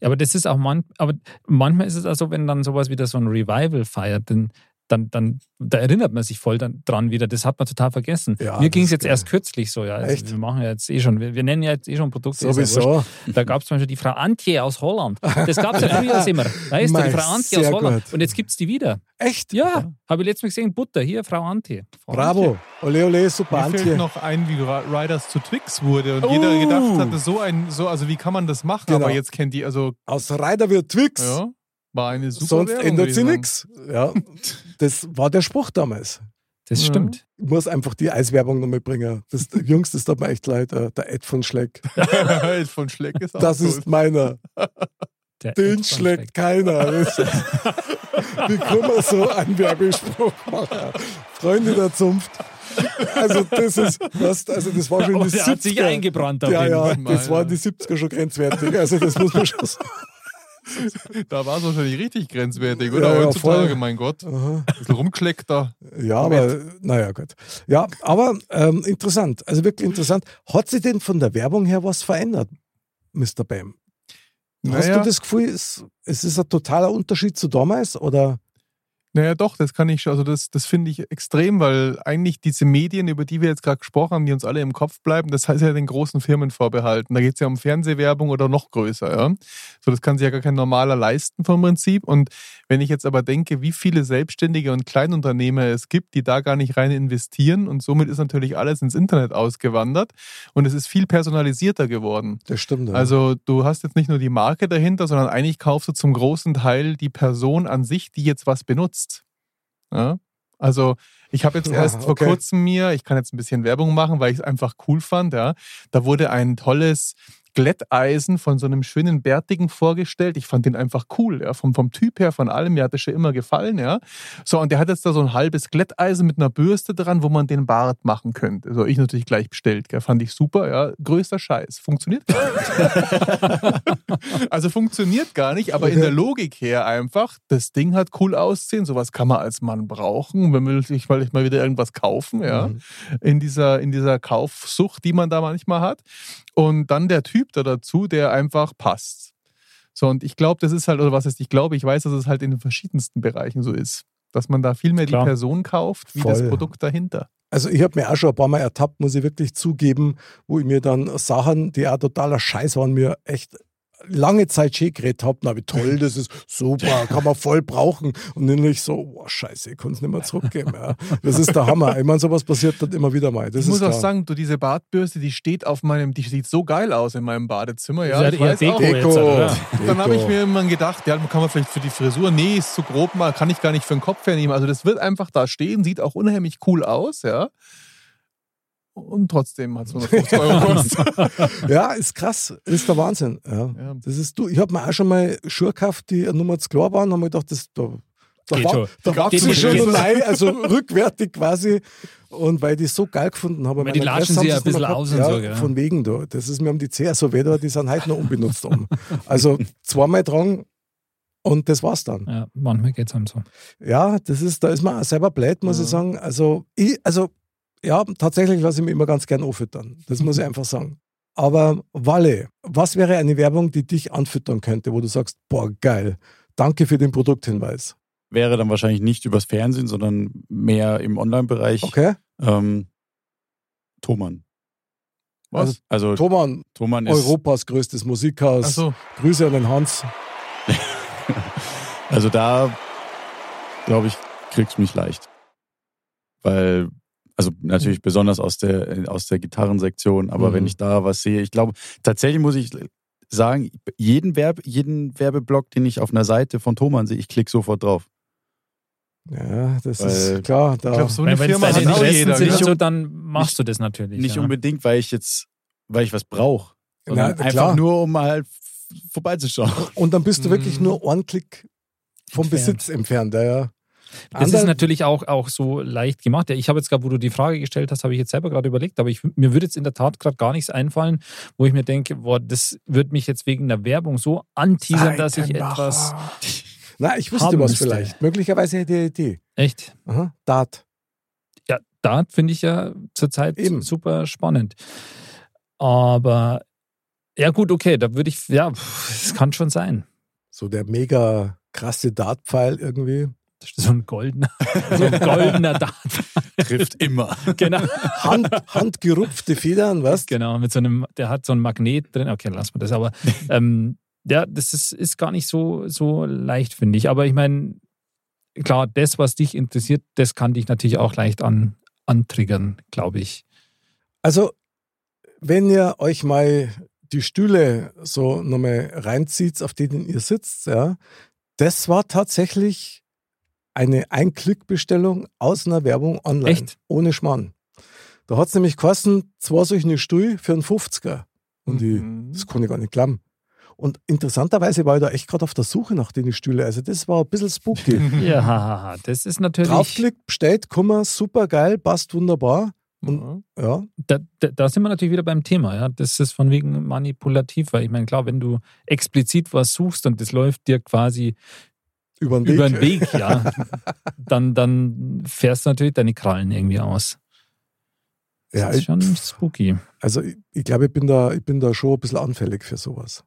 B: Ja, aber das ist auch man, aber manchmal ist es also, wenn dann sowas wieder so ein Revival feiert, dann, dann, dann da erinnert man sich voll dann dran wieder. Das hat man total vergessen.
A: Ja,
B: Mir ging es jetzt
A: geil.
B: erst kürzlich so, ja. Also
A: Echt?
B: Wir machen ja jetzt eh schon, wir, wir nennen ja jetzt eh schon Produkte. ja.
A: Sowieso.
B: Da gab es zum Beispiel die Frau Antje aus Holland. Das gab es ja (laughs) früher immer. Weißt du, die Frau Antje aus Holland.
A: gut.
B: Und jetzt gibt es die wieder.
A: Echt?
B: Ja, habe ich letztes Mal gesehen. Butter, hier, Frau Antje. Frau
A: Bravo. Ole, ole, super
D: Mir fällt
A: Antje.
D: noch ein, wie Riders zu Twix wurde und
B: Oh.
D: jeder gedacht hatte, so ein, so, also wie kann man das machen?
A: Genau.
D: Aber jetzt kennt die, also,
A: Aus Reider wird Twix.
D: ja, war eine super
A: Sonst
D: Werbung,
A: ändert sie nichts. Ja, das war der Spruch damals.
B: Das
D: Ja.
B: stimmt.
A: Ich muss einfach die Eiswerbung nochmal bringen. Das (laughs) Jungs, das tut mir echt leid. äh, Der Ed von Schleck. (laughs)
D: Von Schleck ist auch
A: Das ist meiner.
B: Der
A: Den
B: Ed
A: schlägt keiner. (laughs) Wie kann man so einen Werbespruch machen? Freunde der Zunft. Also das ist, was, also das war schon
B: Oh,
A: die
B: der hat sich
A: 70er.
B: eingebrannt
A: Ja, ja, das war die 70er schon grenzwertig. Also das muss man schon sagen. (laughs)
D: Da war es wahrscheinlich richtig grenzwertig, oder?
A: Ja, ja,
D: Heutzutage,
A: voll.
D: mein Gott.
A: Aha.
D: Ein bisschen rumgeschleckt da.
A: Ja, aber naja, gut. Ja, aber ähm, interessant, also wirklich interessant. Hat sich denn von der Werbung her was verändert, Mr. Bam? Hast
D: Naja.
A: du das Gefühl, es, es ist ein totaler Unterschied zu damals? Oder?
D: Naja, doch, das kann ich schon. Also, das, das finde ich extrem, weil eigentlich diese Medien, über die wir jetzt gerade gesprochen haben, die uns alle im Kopf bleiben, das heißt ja den großen Firmen vorbehalten. Da geht es ja um Fernsehwerbung oder noch größer. Ja? So, das kann sich ja gar kein normaler leisten vom Prinzip. Und wenn ich jetzt aber denke, wie viele Selbstständige und Kleinunternehmer es gibt, die da gar nicht rein investieren und somit ist natürlich alles ins Internet ausgewandert und es ist viel personalisierter geworden.
A: Das stimmt. Ja.
D: Also du hast jetzt nicht nur die Marke dahinter, sondern eigentlich kaufst du zum großen Teil die Person an sich, die jetzt was benutzt. Ja? Also ich habe jetzt
A: Ja,
D: erst vor
A: okay.
D: kurzem mir, ich kann jetzt ein bisschen Werbung machen, weil ich es einfach cool fand, ja, da wurde ein tolles Glätteisen von so einem schönen Bärtigen vorgestellt. Ich fand den einfach cool, ja, vom, vom Typ her, von allem. Mir hat das schon immer gefallen, ja. So, und der hat jetzt da so ein halbes Glätteisen mit einer Bürste dran, wo man den Bart machen könnte. So, ich natürlich gleich bestellt, gell. Fand ich super, ja. Größter Scheiß. Funktioniert gar nicht. (laughs) also funktioniert gar nicht, aber in der Logik her einfach, das Ding hat cool aussehen, sowas kann man als Mann brauchen, wenn man sich vielleicht mal wieder irgendwas kaufen, ja,
A: Mhm.
D: in dieser, in dieser Kaufsucht, die man da manchmal hat. Und dann der Typ da dazu, der einfach passt. So, und ich glaube, das ist halt, oder was heißt, ich glaube, ich weiß, dass es halt in den verschiedensten Bereichen so ist. Dass man da viel mehr
B: Klar.
D: die Person kauft, wie das
A: Voll.
D: Produkt dahinter.
A: Also ich habe mir auch schon ein paar Mal ertappt, muss ich wirklich zugeben, wo ich mir dann Sachen, die auch totaler Scheiß waren, mir echt lange Zeit schön geredet habe. Na, wie toll, das ist super, kann man voll brauchen. Und dann ich so, boah, scheiße, ich kann es nicht mehr zurückgeben. Ja. Das ist der Hammer. Ich meine, sowas passiert dann immer wieder mal. Das
D: ich muss
A: ist
D: auch
A: klar.
D: sagen, du, diese Bartbürste, die steht auf meinem, die sieht so geil aus in meinem Badezimmer. Ja,
B: Ist
D: ich weiß
B: Deko
D: auch.
B: jetzt, oder?
D: Dann habe ich
A: Deko.
D: mir immer gedacht, ja, kann man vielleicht für die Frisur, nee, ist zu grob mal, kann ich gar nicht für den Kopf hernehmen. Also das wird einfach da stehen, sieht auch unheimlich cool aus, ja. Und trotzdem hat es nur noch 50 Euro gekostet. (laughs)
A: Ja, ist krass. Ist der Wahnsinn. Ja.
D: Ja.
A: Das ist du. Ich habe mir auch schon mal Schuhe gekauft, die eine Nummer zu klar waren. haben mir gedacht, das, da, da,
B: Geht
A: war, da war
B: Geht
A: zu
B: schon.
A: schön allein, also rückwärtig quasi. Und weil ich die so geil gefunden habe.
B: Weil die latschen sie
A: haben
B: ein bisschen aus
A: gehabt.
B: und
A: ja,
B: so, gell?
A: Von wegen da. Das ist mir um die Zeh so weh, da, die sind heute noch unbenutzt um. Also zweimal dran und das war's dann.
B: Ja, manchmal geht es einem so.
A: Ja, das ist, da ist man auch selber blöd, muss
D: Ja.
A: ich sagen. Also, ich, also, ja, tatsächlich lasse ich mich immer ganz gern anfüttern. Das muss ich (laughs) einfach sagen. Aber Walle, was wäre eine Werbung, die dich anfüttern könnte, wo du sagst, boah, geil, danke für den Produkthinweis.
E: Wäre dann wahrscheinlich nicht übers Fernsehen, sondern mehr im Online-Bereich.
A: Okay?
E: Ähm, Thomann.
D: Was?
E: Also
A: Thomann,
E: Thomann ist,
A: Europas größtes Musikhaus.
D: Achso,
A: Grüße an den Hans. (laughs)
E: also da glaube ich, kriegst du mich leicht. Weil, also natürlich besonders aus der, aus der Gitarrensektion, aber
A: Mhm.
E: wenn ich da was sehe, ich glaube, tatsächlich muss ich sagen, jeden, Werbe, jeden Werbeblock, den ich auf einer Seite von Thomann sehe, ich klicke sofort drauf.
A: Ja, das
E: Weil-
A: ist klar. Da,
D: ich glaube, so eine
B: Wenn es
D: Firma hat auch jeder.
B: sind,
D: gell?
B: so, dann machst du das natürlich.
E: Nicht
B: ja.
E: unbedingt, weil ich jetzt, weil ich was brauche, einfach
A: klar.
E: nur, um mal vorbeizuschauen.
A: Und dann bist du wirklich
D: Mhm.
A: nur einen Klick vom
B: Entfernt.
A: Besitz entfernt. Ja,
B: Das ist
A: Anderl-
B: natürlich auch, auch so leicht gemacht. Ich habe jetzt gerade, wo du die Frage gestellt hast, habe ich jetzt selber gerade überlegt, aber ich, mir würde jetzt in der Tat gerade gar nichts einfallen, wo ich mir denke, boah, das wird mich jetzt wegen der Werbung so anteasern, dass ich etwas.
A: Na, ich
B: haben
A: was
B: müsste.
A: vielleicht. Möglicherweise hätte ich eine Idee.
B: Echt?
A: Aha, Dart.
B: Ja, da finde ich ja zurzeit
A: Eben.
B: super spannend. Aber ja, gut, okay, da würde ich, ja, es kann schon sein.
A: So der mega krasse Dartpfeil irgendwie.
B: So ein goldener, (laughs) so ein goldener Dart.
E: Trifft immer.
B: genau.
A: Hand, handgerupfte Federn, was?
B: Genau, mit so einem, der hat so ein Magnet drin. Okay, lassen wir das. Aber (laughs) ähm, ja, das ist, ist gar nicht so, so leicht, finde ich. Aber ich meine, klar, das, was dich interessiert, das kann dich natürlich auch leicht an, antriggern, glaube ich.
A: Also, wenn ihr euch mal die Stühle so nochmal reinzieht, auf denen ihr sitzt, ja, das war tatsächlich eine Ein-Klick-Bestellung aus einer Werbung online.
B: Echt?
A: Ohne Schmarrn. Da hat es nämlich kosten, zwei solche Stühle für einen 50er. Und
D: Mhm.
A: ich, das kann ich gar nicht glauben. Und interessanterweise war ich da echt gerade auf der Suche nach den Stühlen. Also das war ein bisschen spooky. (laughs)
B: Ja, das ist natürlich.
A: Draufklickt, bestellt, Kummer, super geil, passt wunderbar. Und- Ja,
B: Da, da, da sind wir natürlich wieder beim Thema. Ja? Das ist von wegen manipulativ, weil ich meine, klar, wenn du explizit was suchst und das läuft dir quasi
A: über den Weg.
B: über den Weg, ja, (laughs) dann, dann fährst du natürlich deine Krallen irgendwie aus. Das
A: Ja,
B: ist schon spooky.
A: also ich, ich glaube, ich bin, da, ich bin da schon ein bisschen anfällig für sowas.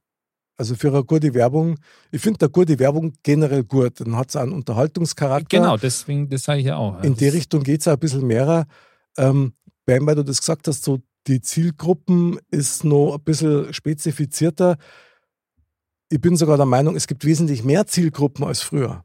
A: Also für eine gute Werbung, ich finde eine gute Werbung generell gut. Dann hat es einen Unterhaltungscharakter.
B: Genau, deswegen, das sage ich ja auch. ja.
A: In die Richtung geht es auch ein bisschen mehr. Ähm, weil du das gesagt hast, so die Zielgruppen ist noch ein bisschen spezifizierter. Ich bin sogar der Meinung, es gibt wesentlich mehr Zielgruppen als früher.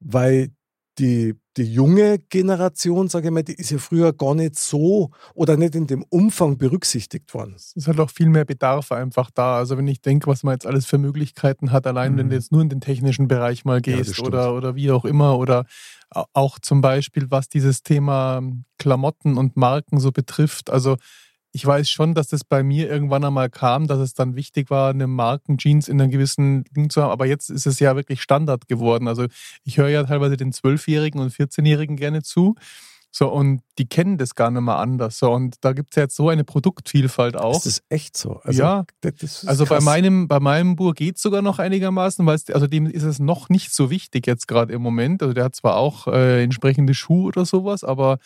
A: Weil die, die junge Generation, sage ich mal, die ist ja früher gar nicht so oder nicht in dem Umfang berücksichtigt worden.
D: Es ist halt auch viel mehr Bedarf einfach da. Also wenn ich denke, was man jetzt alles für Möglichkeiten hat, allein wenn
B: Mhm.
D: du jetzt nur in den technischen Bereich mal
A: Ja,
D: gehst
A: stimmt.
D: oder, oder wie auch immer oder au- auch zum Beispiel, was dieses Thema Klamotten und Marken so betrifft. Also ich weiß schon, dass das bei mir irgendwann einmal kam, dass es dann wichtig war, eine Markenjeans in einem gewissen Ding zu haben. Aber jetzt ist es ja wirklich Standard geworden. Also ich höre ja teilweise den 12-Jährigen und 14-Jährigen gerne zu. So, und die kennen das gar nicht mehr anders. So, und da gibt es ja jetzt so eine Produktvielfalt auch.
A: Ist das echt so? Also,
D: Ja.
A: ist
D: Also bei meinem, bei meinem Bur geht es sogar noch einigermaßen, weil es, also dem ist es noch nicht so wichtig jetzt gerade im Moment. Also der hat zwar auch äh, entsprechende Schuhe oder sowas, aber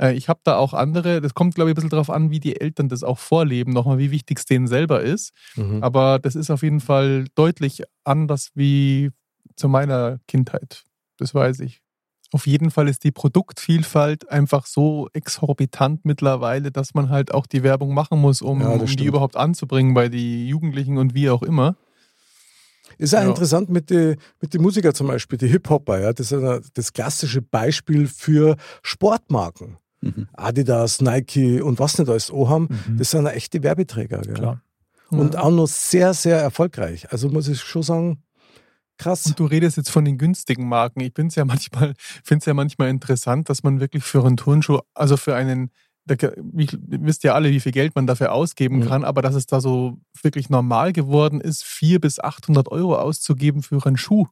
D: äh, ich habe da auch andere, das kommt glaube ich ein bisschen darauf an, wie die Eltern das auch vorleben, nochmal wie wichtig es denen selber ist.
A: Mhm.
D: Aber das ist auf jeden Fall deutlich anders wie zu meiner Kindheit. Das weiß ich. Auf jeden Fall ist die Produktvielfalt einfach so exorbitant mittlerweile, dass man halt auch die Werbung machen muss, um,
A: Ja,
D: um die überhaupt anzubringen bei die Jugendlichen und wie auch immer.
A: Ist auch
D: Ja.
A: interessant mit den mit die Musiker zum Beispiel, die Hip-Hopper, ja, das ist ja das klassische Beispiel für Sportmarken.
E: Mhm.
A: Adidas, Nike und was nicht alles haben,
B: Mhm.
A: das sind echte Werbeträger. Gell?
B: Klar.
A: Und
D: Ja.
A: auch noch sehr, sehr erfolgreich. Also muss ich schon sagen, krass.
D: Und du redest jetzt von den günstigen Marken. Ich finde es ja manchmal, finde ja manchmal interessant, dass man wirklich für einen Turnschuh, also für einen, da, ihr wisst ja alle, wie viel Geld man dafür ausgeben
A: Mhm.
D: kann, aber dass es da so wirklich normal geworden ist, 400 bis 800 Euro auszugeben für einen Schuh.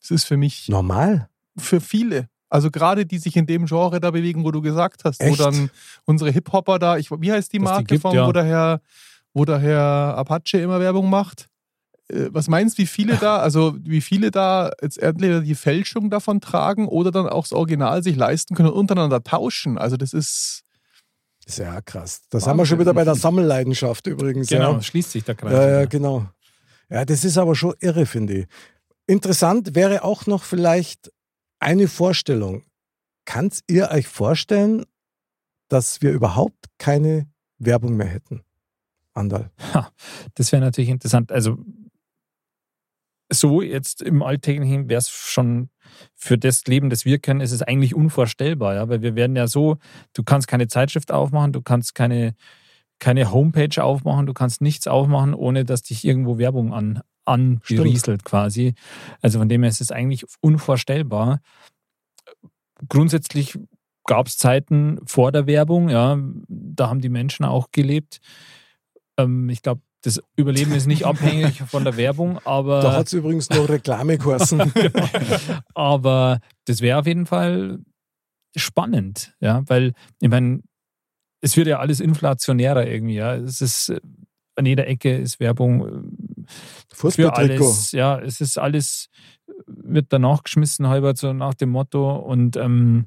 D: Das ist für mich,
A: Normal.
D: für viele. Also gerade die sich in dem Genre da bewegen, wo du gesagt hast,
A: Echt?
D: wo dann unsere Hip-Hopper da, ich, wie heißt die
B: Dass die
D: Marke
B: gibt,
D: von,
B: ja.
D: wo der Herr, wo der Herr Apache immer Werbung macht? Äh, Was meinst du, wie viele da, also wie viele da jetzt entweder die Fälschung davon tragen oder dann auch das Original sich leisten können und untereinander tauschen? Also das ist,
A: Das ist ja krass. Da sind wir schon wieder bei der Sammelleidenschaft übrigens.
B: Genau,
A: Ja.
B: schließt sich der Kreis.
A: Ja, ja, genau. Ja, das ist aber schon irre, finde ich. Interessant wäre auch noch vielleicht eine Vorstellung. Kannst ihr euch vorstellen, dass wir überhaupt keine Werbung mehr hätten? Andal.
B: Das wäre natürlich interessant. Also so jetzt im Alltäglichen wäre es schon für das Leben, das wir kennen, ist es eigentlich unvorstellbar, ja, weil wir werden ja so, du kannst keine Zeitschrift aufmachen, du kannst keine, keine Homepage aufmachen, du kannst nichts aufmachen, ohne dass dich irgendwo Werbung an, anberieselt quasi. Also von dem her ist es eigentlich unvorstellbar. Grundsätzlich gab es Zeiten vor der Werbung, ja, da haben die Menschen auch gelebt. Ähm, ich glaube, das Überleben ist nicht abhängig von der Werbung, aber,
A: Da hat es übrigens noch Reklame geheißen. (laughs)
B: aber das wäre auf jeden Fall spannend, ja, weil ich meine, es wird ja alles inflationärer irgendwie, ja. Es ist äh, an jeder Ecke ist Werbung äh, für alles, ja, es ist alles, wird danach geschmissen, halber so nach dem Motto. Und ähm,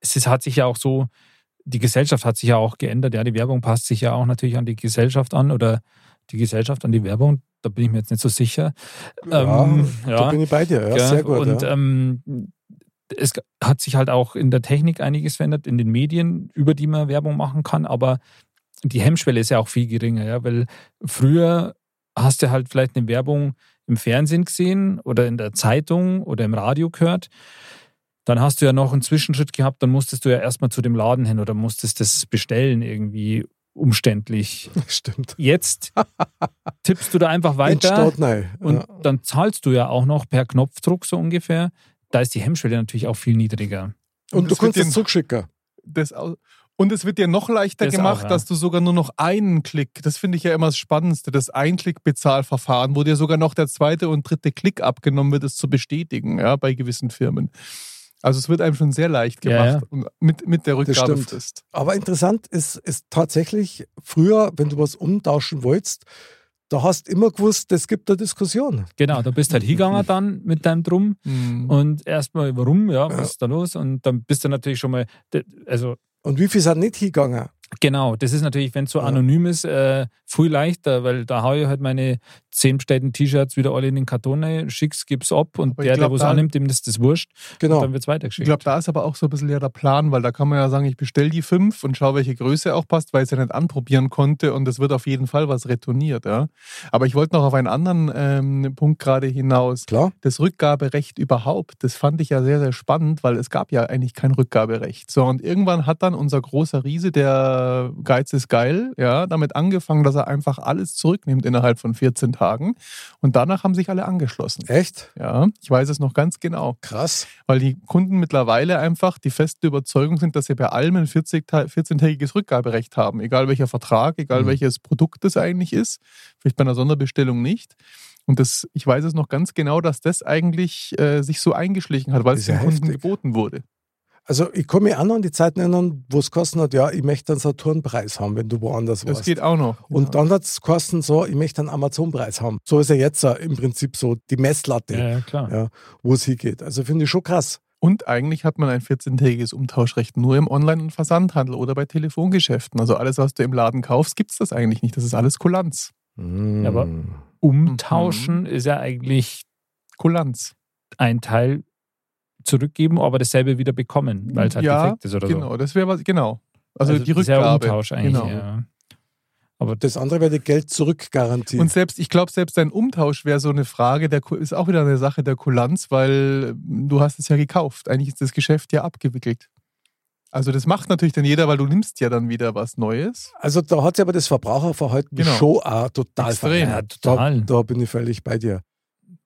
B: es ist, hat sich ja auch so, die Gesellschaft hat sich ja auch geändert. Ja, die Werbung passt sich ja auch natürlich an die Gesellschaft an oder die Gesellschaft an die Werbung. Da bin ich mir jetzt nicht so sicher.
A: Ja,
B: Ähm,
A: Da bin ich bei dir. Ja,
B: ja,
A: sehr gut.
B: Und
A: ja.
B: ähm, es hat sich halt auch in der Technik einiges verändert, in den Medien, über die man Werbung machen kann, aber die Hemmschwelle ist ja auch viel geringer, ja, weil früher hast du halt vielleicht eine Werbung im Fernsehen gesehen oder in der Zeitung oder im Radio gehört. Dann hast du ja noch einen Zwischenschritt gehabt, dann musstest du ja erstmal zu dem Laden hin oder musstest das bestellen irgendwie umständlich. (laughs)
A: Stimmt.
B: Jetzt tippst du da einfach
A: In
B: weiter.
A: Stadt.
B: Und
A: ja.
B: dann zahlst du ja auch noch per Knopfdruck so ungefähr. Da ist die Hemmschwelle natürlich auch viel niedriger.
A: und du
D: es wird
A: kannst es
D: den-
A: zurückschicken.
D: das und es wird dir noch leichter
B: Das auch,
D: gemacht,
B: ja.
D: dass du sogar nur noch einen Klick, das finde ich ja immer das Spannendste, das Einklick-Bezahlverfahren, wo dir sogar noch der zweite und dritte Klick abgenommen wird, es zu bestätigen, ja, bei gewissen Firmen. Also es wird einem schon sehr leicht
B: Ja,
D: gemacht und mit, mit der. Rückgabefrist.
A: Aber interessant ist, ist tatsächlich, früher, wenn du was umtauschen wolltest, da hast immer gewusst, es gibt eine Diskussion.
B: Genau, da bist halt hingegangen dann mit deinem Drum
D: Mhm.
B: und erstmal, warum, ja, was ist da los? Und dann bist du natürlich schon mal, also
A: Und wie viel sind nicht hingegangen?
B: Genau, das ist natürlich, wenn es so
A: Ja.
B: anonym ist, äh, viel leichter, weil da haue ich halt meine zehn bestellten T-Shirts wieder alle in den Karton rein, schick's, gib's ab und
D: Aber ich
B: der, der
D: glaub,
B: was
D: da-
B: annimmt, dem ist das wurscht
A: Genau.
B: und dann wird's
D: Ich
B: weitergeschickt.
D: glaube, da ist aber auch so ein bisschen ja der Plan, weil da kann man ja sagen, ich bestelle die fünf und schaue, welche Größe auch passt, weil ich es ja nicht anprobieren konnte und es wird auf jeden Fall was retourniert. Ja. Aber ich wollte noch auf einen anderen ähm, Punkt gerade hinaus.
A: Klar.
D: Das Rückgaberecht überhaupt, das fand ich ja sehr, sehr spannend, weil es gab ja eigentlich kein Rückgaberecht. So, und irgendwann hat dann unser großer Riese, der Geiz ist geil, ja, damit angefangen, dass er einfach alles zurücknimmt innerhalb von 14 Tagen. Und danach haben sich alle angeschlossen.
A: Echt?
D: Ja, ich weiß es noch ganz genau
A: Krass.
D: weil die Kunden mittlerweile einfach die feste Überzeugung sind, dass sie bei allem ein 40 Ta- 14-tägiges Rückgaberecht haben. Egal welcher Vertrag, egal
A: Mhm.
D: welches Produkt es eigentlich ist. Vielleicht bei einer Sonderbestellung nicht. Und das, ich weiß es noch ganz genau, dass das eigentlich äh, sich so eingeschlichen hat, weil es
A: ja
D: den Kunden
A: heftig.
D: geboten wurde.
A: Also ich komme mich auch noch an die Zeiten erinnern, wo es kosten hat, ja, ich möchte einen Saturnpreis haben, wenn du woanders
D: Das
A: warst.
D: geht auch noch.
A: Und
D: Ja.
A: dann hat es kosten so, ich möchte einen Amazon-Preis haben. So ist ja jetzt im Prinzip so die Messlatte,
B: ja, ja, klar.
A: Ja. wo es hingeht. Also finde ich schon krass.
D: Und eigentlich hat man ein 14-tägiges Umtauschrecht nur im Online- und Versandhandel oder bei Telefongeschäften. Also alles, was du im Laden kaufst, gibt es das eigentlich nicht. Das ist alles Kulanz.
A: Mm.
B: aber- Umtauschen ist ja eigentlich
D: Kulanz.
B: ein Teil zurückgeben, aber dasselbe wieder bekommen, weil es halt
D: Ja,
B: defekt ist oder
D: Genau,
B: so.
D: das wäre was, genau. Also, die
B: ist ja
D: Rückgabe.
B: Umtausch eigentlich.
D: Genau.
B: Ja. Aber
A: Das andere wäre die Geld-Zurück-Garantie.
D: Und selbst, ich glaube, selbst dein Umtausch wäre so eine Frage, der ist auch wieder eine Sache der Kulanz, weil du hast es ja gekauft. Eigentlich ist das Geschäft ja abgewickelt. Also das macht natürlich dann jeder, weil du nimmst ja dann wieder was Neues.
A: Also da hat sich aber das Verbraucherverhalten
D: Genau.
A: schon auch total
D: Extrem.
A: verändert.
B: Ja, total.
A: Da, da bin ich völlig bei dir.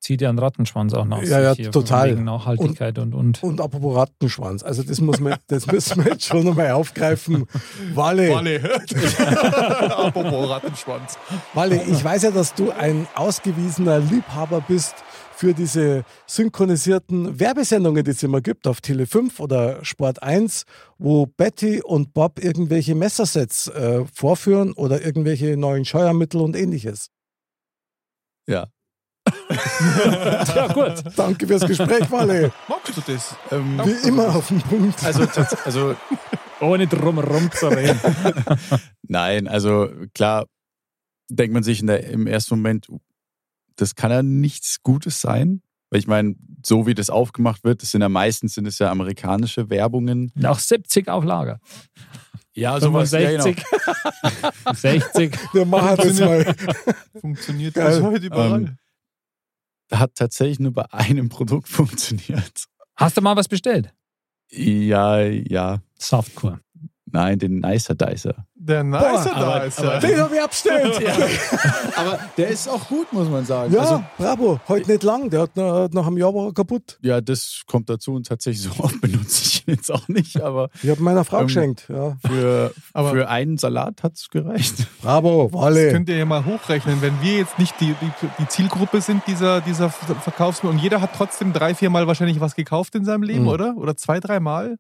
B: Zieht ja einen Rattenschwanz auch nach
A: Ja, ja,
B: sich hier,
A: total.
B: Wegen Nachhaltigkeit und, und.
A: Und apropos Rattenschwanz, also das, muss man, das müssen wir jetzt schon nochmal aufgreifen. Walle, (laughs)
D: Apropos Rattenschwanz.
A: Walle, ich weiß ja, dass du ein ausgewiesener Liebhaber bist für diese synchronisierten Werbesendungen, die es immer gibt auf Tele 5 oder Sport 1, wo Betty und Bob irgendwelche Messersets äh, vorführen oder irgendwelche neuen Scheuermittel und ähnliches.
E: Ja. (laughs)
B: ja, gut.
A: Danke fürs Gespräch, Walle.
D: Magst du das?
E: Ähm,
A: Wie immer auf den Punkt.
E: also, also (laughs)
B: Ohne drum rum zu reden. (laughs)
E: Nein, also klar denkt man sich in der, im ersten Moment, das kann ja nichts Gutes sein. Weil ich meine, so wie das aufgemacht wird, das sind ja meistens sind es ja amerikanische Werbungen.
B: Noch 70 auf Lager.
E: Ja,
B: 65. 60.
A: Wir machen das mal.
D: Funktioniert das heute überall?
E: Ähm, Hat tatsächlich nur bei einem Produkt (laughs) funktioniert.
B: Hast du mal was bestellt?
E: Ja, ja.
B: Softcore.
E: Nein, den Nicer Dicer.
D: Der Nicer
E: aber-
D: da ist ja.
A: Den habe ich abgestellt. (laughs) Ja,
E: Aber der ist auch gut, muss man sagen. Also,
A: bravo. Heute nicht lang. Der hat nach, nach einem Jahr war kaputt.
E: ja, das kommt dazu und tatsächlich so (laughs) oft benutze ich ihn jetzt auch nicht, aber
A: Ich habe meiner Frau
E: Ähm,
A: geschenkt. Ja.
E: für,
D: Aber-
E: für einen Salat hat es gereicht. (laughs)
A: Bravo,
D: Das
A: Walle.
D: könnt ihr ja mal hochrechnen, wenn wir jetzt nicht die, die, die Zielgruppe sind dieser, dieser Verkaufs- und jeder hat trotzdem drei, vier Mal wahrscheinlich was gekauft in seinem Leben,
A: Mhm.
D: oder? Oder zwei, drei Mal?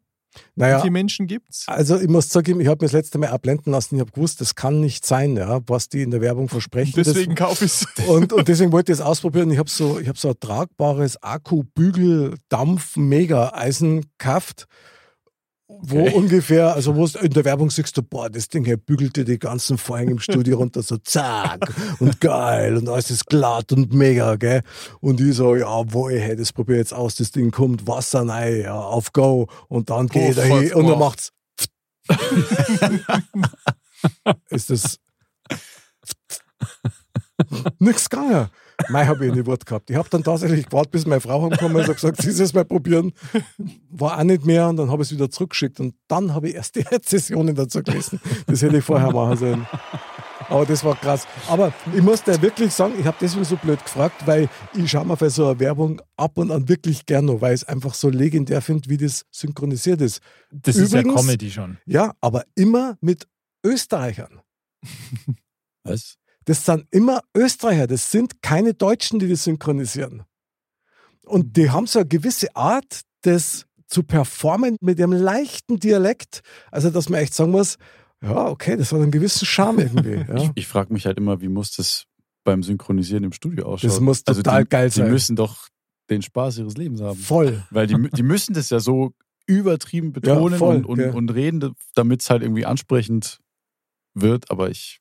D: Wie
A: Naja,
D: viele Menschen gibt's?
A: also ich muss zugeben, ich habe mir das letzte Mal abblenden lassen. Ich habe gewusst, das kann nicht sein, ja, was die in der Werbung versprechen.
D: Deswegen kaufe ich es. (laughs)
A: und, und deswegen wollte ich es ausprobieren. Ich habe so, ich hab so ein tragbares Akku-Bügel-Dampf-Mega-Eisen gekauft. Wo ungefähr, also wo in der Werbung siehst du, boah, das Ding hier bügelt dir die ganzen Vorhänge im Studio (laughs) runter, so zack und geil und alles ist glatt und mega, gell? Und ich so, ja, wo hey, das probiere ich jetzt aus, das Ding kommt, Wasser rein, ja, auf Go und dann geht er
D: Puff,
A: hin und dann macht's (laughs) ist das (laughs) nix gegangen. Mei habe ich nicht Wort gehabt. Ich habe dann tatsächlich gewartet, bis meine Frau heimgekommen ist und gesagt, sie es mal probieren. War auch nicht mehr und dann habe ich es wieder zurückgeschickt und dann habe ich erst die (laughs) Rezessionen dazu gelesen. Das hätte ich vorher machen sollen. Aber das war krass. Aber ich muss dir wirklich sagen, ich habe deswegen so blöd gefragt, weil ich schaue mir für so eine Werbung ab und an wirklich gerne, weil ich es einfach so legendär finde, wie das synchronisiert ist.
B: Das ist ja
A: Übrigens-
B: Comedy schon.
A: Ja, aber immer mit Österreichern.
E: Was?
A: Das sind immer Österreicher, das sind keine Deutschen, die das synchronisieren. Und die haben so eine gewisse Art des zu performen mit ihrem leichten Dialekt. Also, dass man echt sagen muss, ja, okay, das hat einen gewissen Charme (laughs) irgendwie. Ja.
E: Ich, ich frage mich halt immer, wie muss das beim Synchronisieren im Studio ausschauen?
A: Das muss
E: also
A: total
E: die,
A: geil sein.
E: Die müssen doch den Spaß ihres Lebens haben.
A: Voll.
E: Weil die, die müssen das ja so übertrieben betonen
A: voll,
E: und, und,
A: ja.
E: und reden, damit es halt irgendwie ansprechend wird. Aber ich,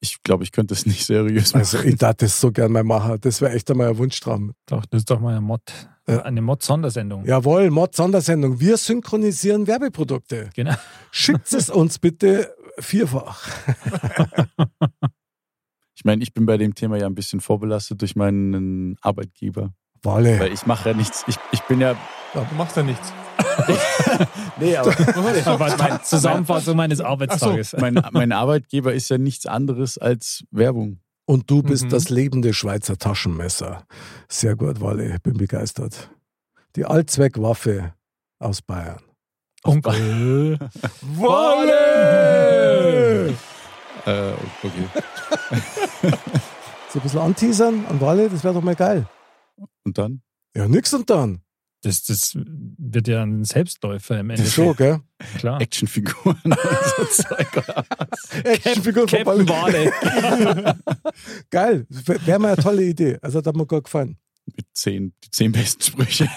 E: ich glaube, ich könnte es nicht seriös machen.
A: Also, ich darf das so gern mal machen. Das wäre echt einmal ein Wunschtraum.
B: Doch, das ist doch mal eine Mod, eine Mod-Sondersendung.
A: Jawohl, Mod-Sondersendung. Wir synchronisieren Werbeprodukte.
B: Genau.
A: Schickt es uns bitte vierfach. (laughs)
E: Ich meine, ich bin bei dem Thema ja ein bisschen vorbelastet durch meinen Arbeitgeber.
A: Walle.
E: Weil ich mache ja nichts. Ich, ich bin ja.
D: Du machst ja nichts. (laughs)
E: Nee, aber
B: Das war meine Zusammenfassung meines Arbeitstages.
E: mein, mein Arbeitgeber ist ja nichts anderes als Werbung.
A: Und du bist
D: Mhm.
A: das lebende Schweizer Taschenmesser. Sehr gut, Walle. Bin begeistert. Die Allzweckwaffe aus Bayern.
B: Onkel. (laughs)
A: Walle! (laughs)
E: Äh, okay.
A: So ein bisschen anteasern an Walle, das wäre doch mal geil.
E: Und dann?
A: Ja, nix und dann.
B: Das, das wird ja ein Selbstläufer im
A: Das
B: Endeffekt.
A: so, gell?
B: Klar.
E: Actionfiguren (laughs) und so Zeug. oder was?
A: Actionfigur von
B: Captain
A: Walle.
B: Wale. (laughs)
A: Geil. Wäre mal eine tolle Idee. Also hat mir gut gefallen.
E: Mit zehn, die zehn besten Sprüche.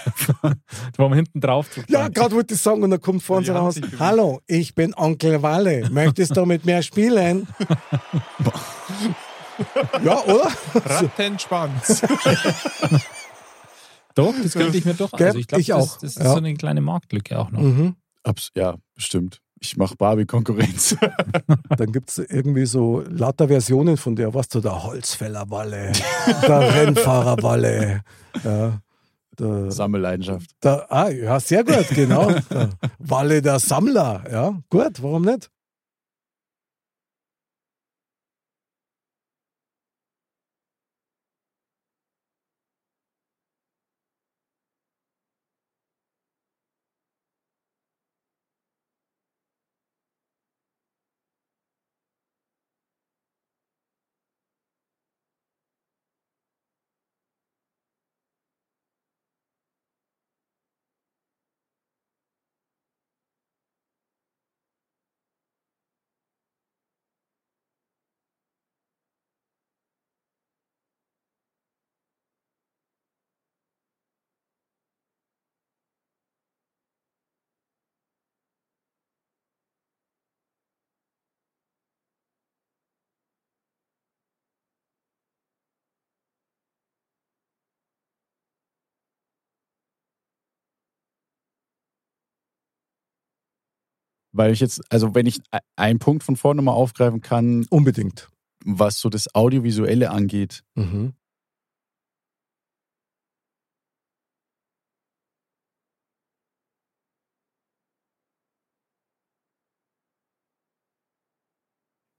E: (laughs)
B: Wo man hinten drauf.
A: Ja, gerade wollte ich sagen und dann kommt vor uns raus. Hallo, ich bin Onkel Walle. Möchtest du mit mir spielen? ja, oder?
D: Rattenschwanz.
B: Doch, das könnte ich mir doch. Also ich glaube, das, das ist
A: Ja.
B: so eine kleine Marktlücke auch noch.
A: Mhm.
E: Abs ja, bestimmt. Ich mache Barbie-Konkurrenz. (laughs)
A: Dann gibt es irgendwie so lauter Versionen von der, was du, der Holzfäller-Walle, der (laughs) Rennfahrer-Walle, ja, der,
E: Sammelleidenschaft.
A: der, ah, ja, sehr gut, genau. (laughs) Der Walle der Sammler, ja, gut, warum nicht?
E: Weil ich jetzt, also wenn ich e- einen Punkt von vorne mal aufgreifen kann,
A: Unbedingt.
E: was so das Audiovisuelle angeht,
A: Mhm.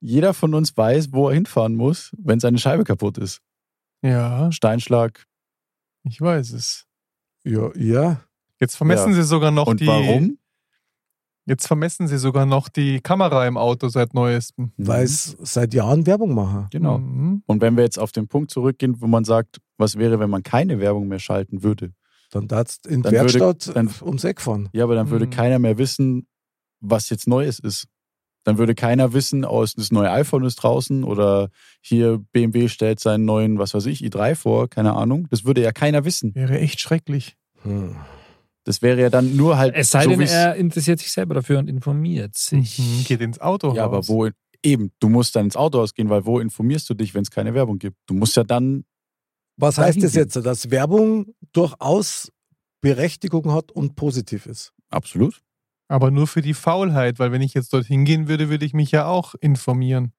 E: jeder von uns weiß, wo er hinfahren muss, wenn seine Scheibe kaputt ist.
D: Ja,
E: Steinschlag.
D: ich weiß es.
A: Ja, ja.
D: Jetzt vermessen
E: Ja.
D: sie sogar noch
E: Und
D: die.
E: warum?
D: Jetzt vermessen sie sogar noch die Kamera im Auto seit neuestem.
A: weil es seit Jahren Werbung machen.
E: Genau.
D: Mhm.
E: Und wenn wir jetzt auf den Punkt zurückgehen, wo man sagt, was wäre, wenn man keine Werbung mehr schalten würde?
A: Dann darfst in
E: Dann würde-
A: Werkstatt
E: dann-
A: ums Eck fahren.
E: Ja, aber dann würde
D: Mhm.
E: keiner mehr wissen, was jetzt Neues ist. Dann würde keiner wissen, oh, das neue iPhone ist draußen oder hier BMW stellt seinen neuen, was weiß ich, i3 vor, keine Ahnung. Das würde ja keiner wissen.
D: Wäre echt schrecklich.
A: Hm.
E: Das wäre ja dann nur halt
B: Es sei
E: so
B: denn, er interessiert sich selber dafür und informiert sich.
D: Mhm. Geht ins Auto.
E: Ja, aber wo eben, du musst dann ins Autohaus gehen, weil wo informierst du dich, wenn es keine Werbung gibt? Du musst ja dann
A: Was heißt das jetzt? Dass Werbung durchaus Berechtigung hat und positiv ist.
E: absolut.
D: Aber nur für die Faulheit, weil wenn ich jetzt dorthin gehen würde, würde ich mich ja auch informieren.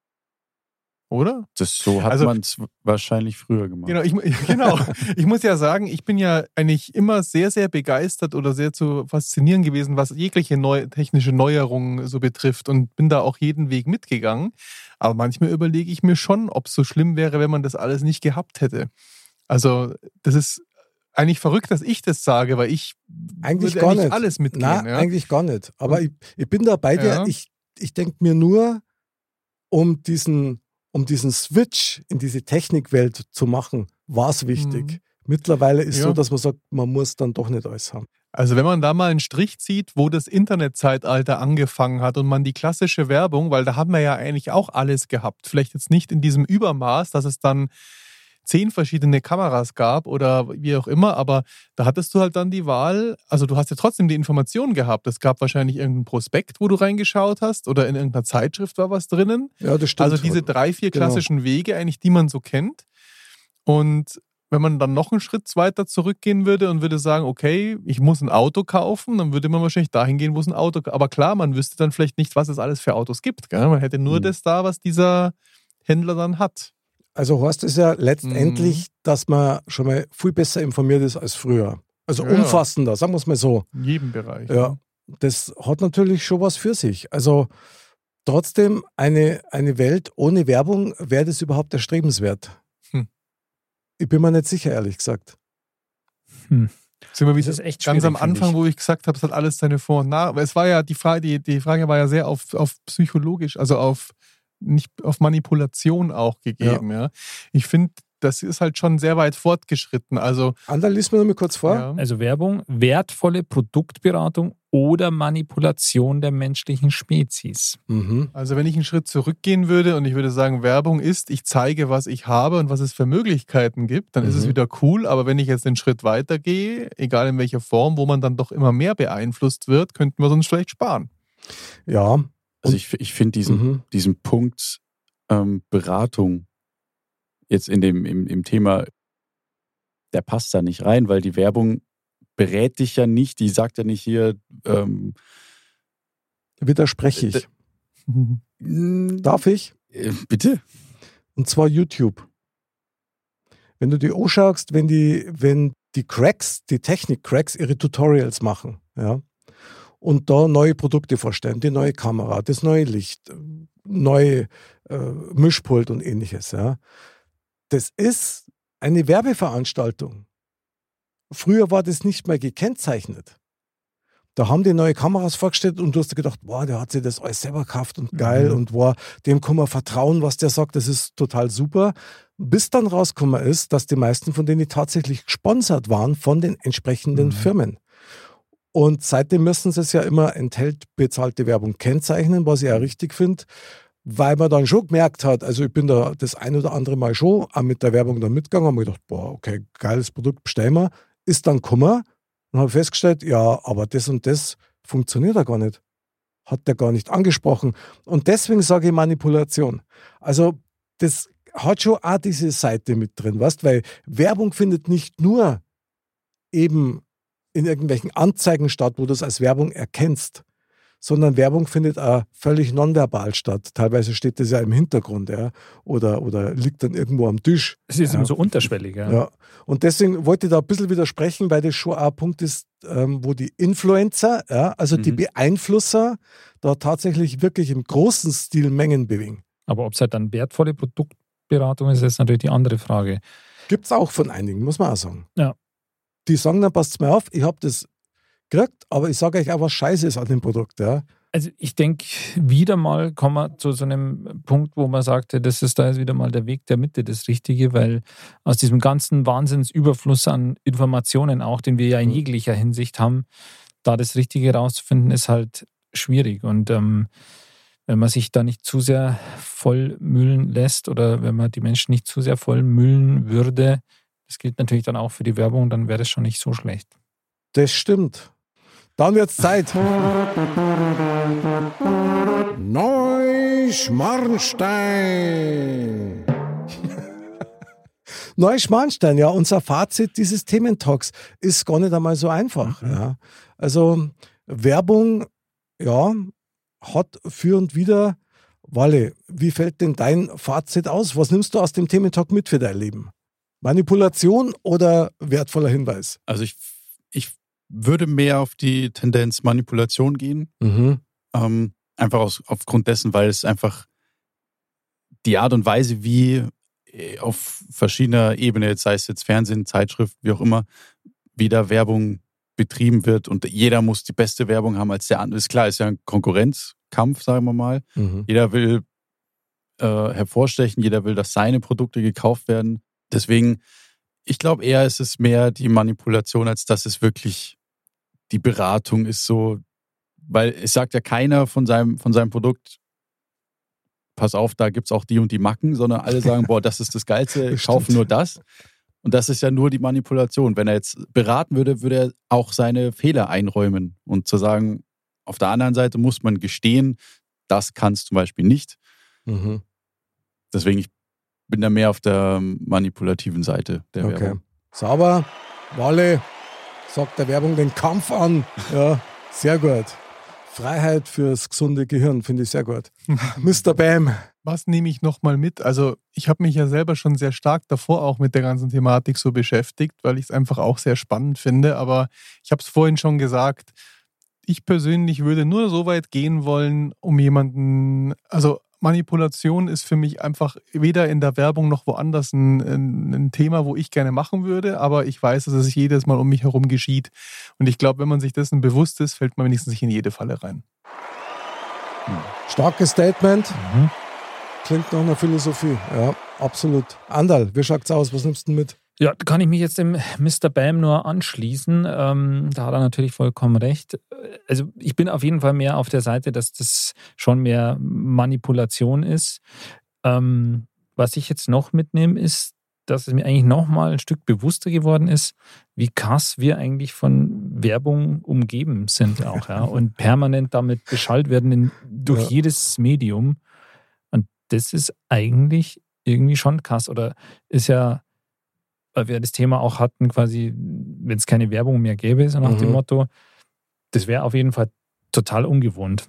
D: Oder?
E: Das so hat
D: Also-
E: man es wahrscheinlich früher gemacht.
D: Genau ich, (laughs) genau. ich muss ja sagen, ich bin ja eigentlich immer sehr, sehr begeistert oder sehr zu faszinieren gewesen, was jegliche neu, technische Neuerungen so betrifft und bin da auch jeden Weg mitgegangen. Aber manchmal überlege ich mir schon, ob es so schlimm wäre, wenn man das alles nicht gehabt hätte. Also, das ist eigentlich verrückt, dass ich das sage, weil ich
A: Eigentlich
D: würde
A: gar
D: eigentlich
A: nicht.
D: alles mitgehen.
A: Nein,
D: ja?
A: eigentlich gar nicht. Aber ich, ich bin da bei dir.
D: Ja.
A: Ich, ich denke mir nur, um diesen, um diesen Switch in diese Technikwelt zu machen, war es wichtig.
D: Mhm.
A: Mittlerweile ist
D: Ja.
A: so, dass man sagt, man muss dann doch nicht alles haben.
D: Also wenn man da mal einen Strich zieht, wo das Internetzeitalter angefangen hat und man die klassische Werbung, weil da haben wir ja eigentlich auch alles gehabt, vielleicht jetzt nicht in diesem Übermaß, dass es dann zehn verschiedene Kameras gab oder wie auch immer, aber da hattest du halt dann die Wahl, also du hast ja trotzdem die Informationen gehabt. Es gab wahrscheinlich irgendeinen Prospekt, wo du reingeschaut hast oder in irgendeiner Zeitschrift war was drinnen.
A: Ja, das stimmt.
D: Also diese drei, vier
A: Genau.
D: klassischen Wege eigentlich, die man so kennt. Und wenn man dann noch einen Schritt weiter zurückgehen würde und würde sagen, okay, ich muss ein Auto kaufen, dann würde man wahrscheinlich dahin gehen, wo es ein Auto Aber klar, man wüsste dann vielleicht nicht, was es alles für Autos gibt. Gell? Man hätte nur
E: Hm.
D: das da, was dieser Händler dann hat.
A: Also Horst ist ja
D: Mhm.
A: letztendlich, dass man schon mal viel besser informiert ist als früher. Also
D: Ja,
A: umfassender, sagen wir es mal so.
D: In jedem Bereich.
A: Ja, das hat natürlich schon was für sich. Also trotzdem eine, eine Welt ohne Werbung, wäre das überhaupt erstrebenswert?
D: Hm.
A: Ich bin mir nicht sicher, ehrlich gesagt.
D: Sind wir
B: Das
D: wieder
B: ist echt
D: ganz am Anfang,
B: ich.
D: wo ich gesagt habe, es hat alles seine Vor- und Nach. Aber es war ja die Frage, die, die Frage war ja sehr auf, auf psychologisch, also auf nicht auf Manipulation auch gegeben. Ja. Ich finde, das ist halt schon sehr weit fortgeschritten. Also
A: Ander, lies mir noch mal kurz vor.
D: ja.
B: Also Werbung, wertvolle Produktberatung oder Manipulation der menschlichen Spezies.
A: Mhm.
D: Also wenn ich einen Schritt zurückgehen würde und ich würde sagen, Werbung ist, ich zeige, was ich habe und was es für Möglichkeiten gibt, dann ist es
A: Mhm.
D: wieder cool. Aber wenn ich jetzt einen Schritt weiter gehe, egal in welcher Form, wo man dann doch immer mehr beeinflusst wird, könnten wir uns vielleicht sparen.
A: Ja.
E: Also ich, ich finde diesen,
A: Mhm.
E: diesen Punkt ähm, Beratung jetzt in dem im, im Thema, der passt da nicht rein, weil die Werbung berät dich ja nicht, die sagt ja nicht hier, ähm,
A: Widerspreche ich. Darf ich?
E: äh, bitte?
A: Und zwar YouTube. Wenn du die anschaust, wenn die, wenn die Cracks, die Technik-Cracks ihre Tutorials machen, ja, und da neue Produkte vorstellen, die neue Kamera, das neue Licht, neue äh, Mischpult und ähnliches, ja. Das ist eine Werbeveranstaltung. Früher war das nicht mehr gekennzeichnet. Da haben die neue Kameras vorgestellt und du hast gedacht, boah, der hat sich das alles selber gekauft und geil
B: Mhm.
A: und boah, dem kann man vertrauen, was der sagt, das ist total super. Bis dann rausgekommen ist, dass die meisten von denen tatsächlich gesponsert waren von den entsprechenden
B: Mhm.
A: Firmen. Und seitdem müssen sie es ja immer enthält bezahlte Werbung kennzeichnen, was ich ja richtig finde, weil man dann schon gemerkt hat, also ich bin da das ein oder andere Mal schon auch mit der Werbung dann mitgegangen, habe mir gedacht, boah, okay, geiles Produkt, bestellen wir. Ist dann gekommen und habe festgestellt, ja, aber das und das funktioniert ja gar nicht. Hat der gar nicht angesprochen. Und deswegen sage ich Manipulation. Also das hat schon auch diese Seite mit drin, weißt, weil Werbung findet nicht nur eben in irgendwelchen Anzeigen statt, wo du es als Werbung erkennst, sondern Werbung findet auch völlig nonverbal statt. Teilweise steht das ja im Hintergrund, ja, oder, oder liegt dann irgendwo am Tisch.
B: Es ist
A: Ja.
B: immer so unterschwellig. Ja.
A: Ja. Und deswegen wollte ich da ein bisschen widersprechen, weil das schon auch ein Punkt ist, ähm, wo die Influencer, ja, also die
E: Mhm.
A: Beeinflusser, da tatsächlich wirklich im großen Stil Mengen bewegen.
B: Aber ob es halt dann wertvolle Produktberatung ist, ist natürlich die andere Frage.
A: Gibt es auch von einigen, muss man auch sagen.
B: Ja.
A: Die sagen dann, passt mir auf, ich habe das gekriegt, aber ich sage euch auch, was scheiße ist an dem Produkt. Ja.
B: Also ich denke, wieder mal kommen wir zu so einem Punkt, wo man sagte, das ist da jetzt wieder mal der Weg der Mitte, das Richtige, weil aus diesem ganzen Wahnsinnsüberfluss an Informationen auch, den wir ja in
A: Mhm.
B: jeglicher Hinsicht haben, da das Richtige rauszufinden, ist halt schwierig. Und ähm, wenn man sich da nicht zu sehr vollmüllen lässt oder wenn man die Menschen nicht zu sehr vollmüllen würde, das gilt natürlich dann auch für die Werbung, dann wäre das schon nicht so schlecht.
A: Das stimmt. Dann wird's Zeit.
F: Neuschmarnstein. (laughs)
A: Neuschmarnstein, ja, unser Fazit dieses Thementalks ist gar nicht einmal so einfach. Ja. Also Werbung, ja, hat für und wieder, Walle, wie fällt denn dein Fazit aus? Was nimmst du aus dem Thementalk mit für dein Leben? Manipulation oder wertvoller Hinweis?
E: Also ich, ich würde mehr auf die Tendenz Manipulation gehen.
A: Mhm.
E: Ähm, einfach aus, aufgrund dessen, weil es einfach die Art und Weise, wie äh, auf verschiedener Ebene, jetzt sei es jetzt Fernsehen, Zeitschrift, wie auch immer, wie da Werbung betrieben wird und jeder muss die beste Werbung haben als der andere. Ist klar, ist ja ein Konkurrenzkampf, sagen wir mal.
A: Mhm.
E: Jeder will äh, hervorstechen, jeder will, dass seine Produkte gekauft werden. Deswegen, ich glaube eher, ist es mehr die Manipulation, als dass es wirklich die Beratung ist so, weil es sagt ja keiner von seinem, von seinem Produkt, pass auf, da gibt es auch die und die Macken, sondern alle sagen, boah, das ist das Geilste, (laughs) kaufen
A: stimmt.
E: nur das. Und das ist ja nur die Manipulation. Wenn er jetzt beraten würde, würde er auch seine Fehler einräumen und zu sagen, auf der anderen Seite muss man gestehen, das kannst zum Beispiel nicht.
A: Mhm.
E: Deswegen, ich bin da mehr auf der manipulativen Seite der
A: Okay.
E: Werbung.
A: Sauber. Walle sagt der Werbung den Kampf an. Ja, sehr gut. Freiheit fürs gesunde Gehirn, finde ich sehr gut. (laughs) Mr. Bam.
D: Was nehme ich nochmal mit? Also, ich habe mich ja selber schon sehr stark davor auch mit der ganzen Thematik so beschäftigt, weil ich es einfach auch sehr spannend finde. Aber ich habe es vorhin schon gesagt, ich persönlich würde nur so weit gehen wollen, um jemanden, also Manipulation ist für mich einfach weder in der Werbung noch woanders ein, ein, ein Thema, wo ich gerne machen würde, aber ich weiß, dass es jedes Mal um mich herum geschieht. Und ich glaube, wenn man sich dessen bewusst ist, fällt man wenigstens nicht in jede Falle rein.
A: Starkes Statement.
B: Mhm.
A: Klingt nach einer Philosophie. Ja, absolut. Andal, wie schaut's aus? Was nimmst du mit?
B: Ja, da kann ich mich jetzt dem Mr. Bam nur anschließen. Ähm, da hat er natürlich vollkommen recht. Also ich bin auf jeden Fall mehr auf der Seite, dass das schon mehr Manipulation ist. Ähm, was ich jetzt noch mitnehme, ist, dass es mir eigentlich noch mal ein Stück bewusster geworden ist, wie krass wir eigentlich von Werbung umgeben sind auch, ja, (laughs) und permanent damit beschallt werden in, durch
A: Ja.
B: jedes Medium. Und das ist eigentlich irgendwie schon krass oder ist ja weil wir das Thema auch hatten, quasi, wenn es keine Werbung mehr gäbe, so nach dem
A: Mhm.
B: Motto, das wäre auf jeden Fall total ungewohnt.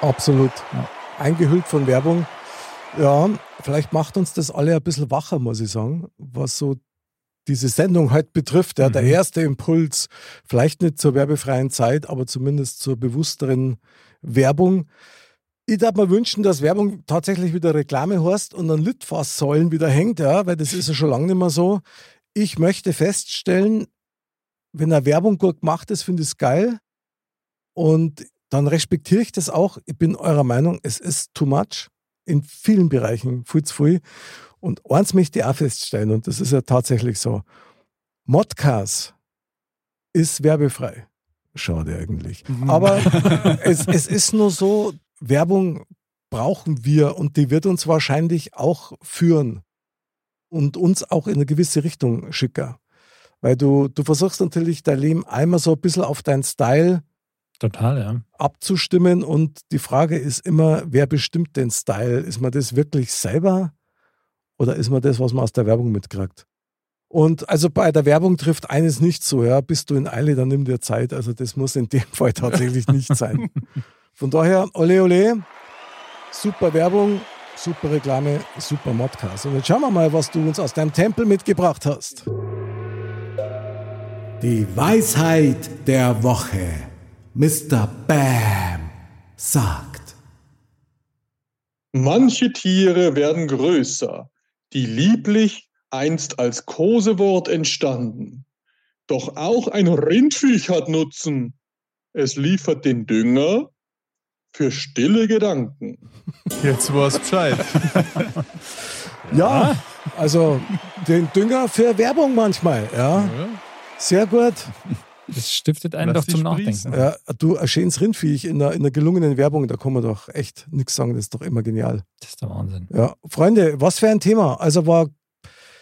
A: Absolut.
B: Ja.
A: Eingehüllt von Werbung. Ja, vielleicht macht uns das alle ein bisschen wacher, muss ich sagen, was so diese Sendung halt betrifft. Ja, Der
B: Mhm.
A: erste Impuls, vielleicht nicht zur werbefreien Zeit, aber zumindest zur bewussteren Werbung. Ich darf mir wünschen, dass Werbung tatsächlich wieder Reklame heißt und an Litfaßsäulen wieder hängt, ja, weil das ist ja schon lange nicht mehr so. Ich möchte feststellen, wenn eine Werbung gut gemacht ist, finde ich es geil. Und dann respektiere ich das auch. Ich bin eurer Meinung, es ist too much in vielen Bereichen, viel zu viel. Und eins möchte ich auch feststellen, und das ist ja tatsächlich so: Modcast ist werbefrei. Schade eigentlich. Aber es, es ist nur so, Werbung brauchen wir und die wird uns wahrscheinlich auch führen und uns auch in eine gewisse Richtung schicken. Weil du, du versuchst natürlich dein Leben einmal so ein bisschen auf deinen Style
B: Total, ja.
A: abzustimmen und die Frage ist immer, wer bestimmt den Style? Ist man das wirklich selber oder ist man das, was man aus der Werbung mitkriegt? Und also bei der Werbung trifft eines nicht so, ja, bist du in Eile, dann nimm dir Zeit. Also das muss in dem Fall tatsächlich nicht sein. (laughs) Von daher, ole ole, super Werbung, super Reklame, super Modcast. Und jetzt schauen wir mal, was du uns aus deinem Tempel mitgebracht hast.
F: Die Weisheit der Woche. Mr. Bam sagt.
G: Manche Tiere werden größer, die lieblich einst als Kosewort entstanden. Doch auch ein Rindviech hat Nutzen. Es liefert den Dünger für stille Gedanken.
D: Jetzt war's Bescheid. (laughs)
A: Ja, also den Dünger für Werbung manchmal, ja. Sehr gut.
B: Das stiftet einen
D: Lass
B: doch zum
D: sprießen.
B: Nachdenken.
A: Ja, du, ein schönes Rindviech in einer, in einer gelungenen Werbung, da kann man doch echt nichts sagen, das ist doch immer genial.
B: Das ist der Wahnsinn.
A: Ja, Freunde, was für ein Thema. Also war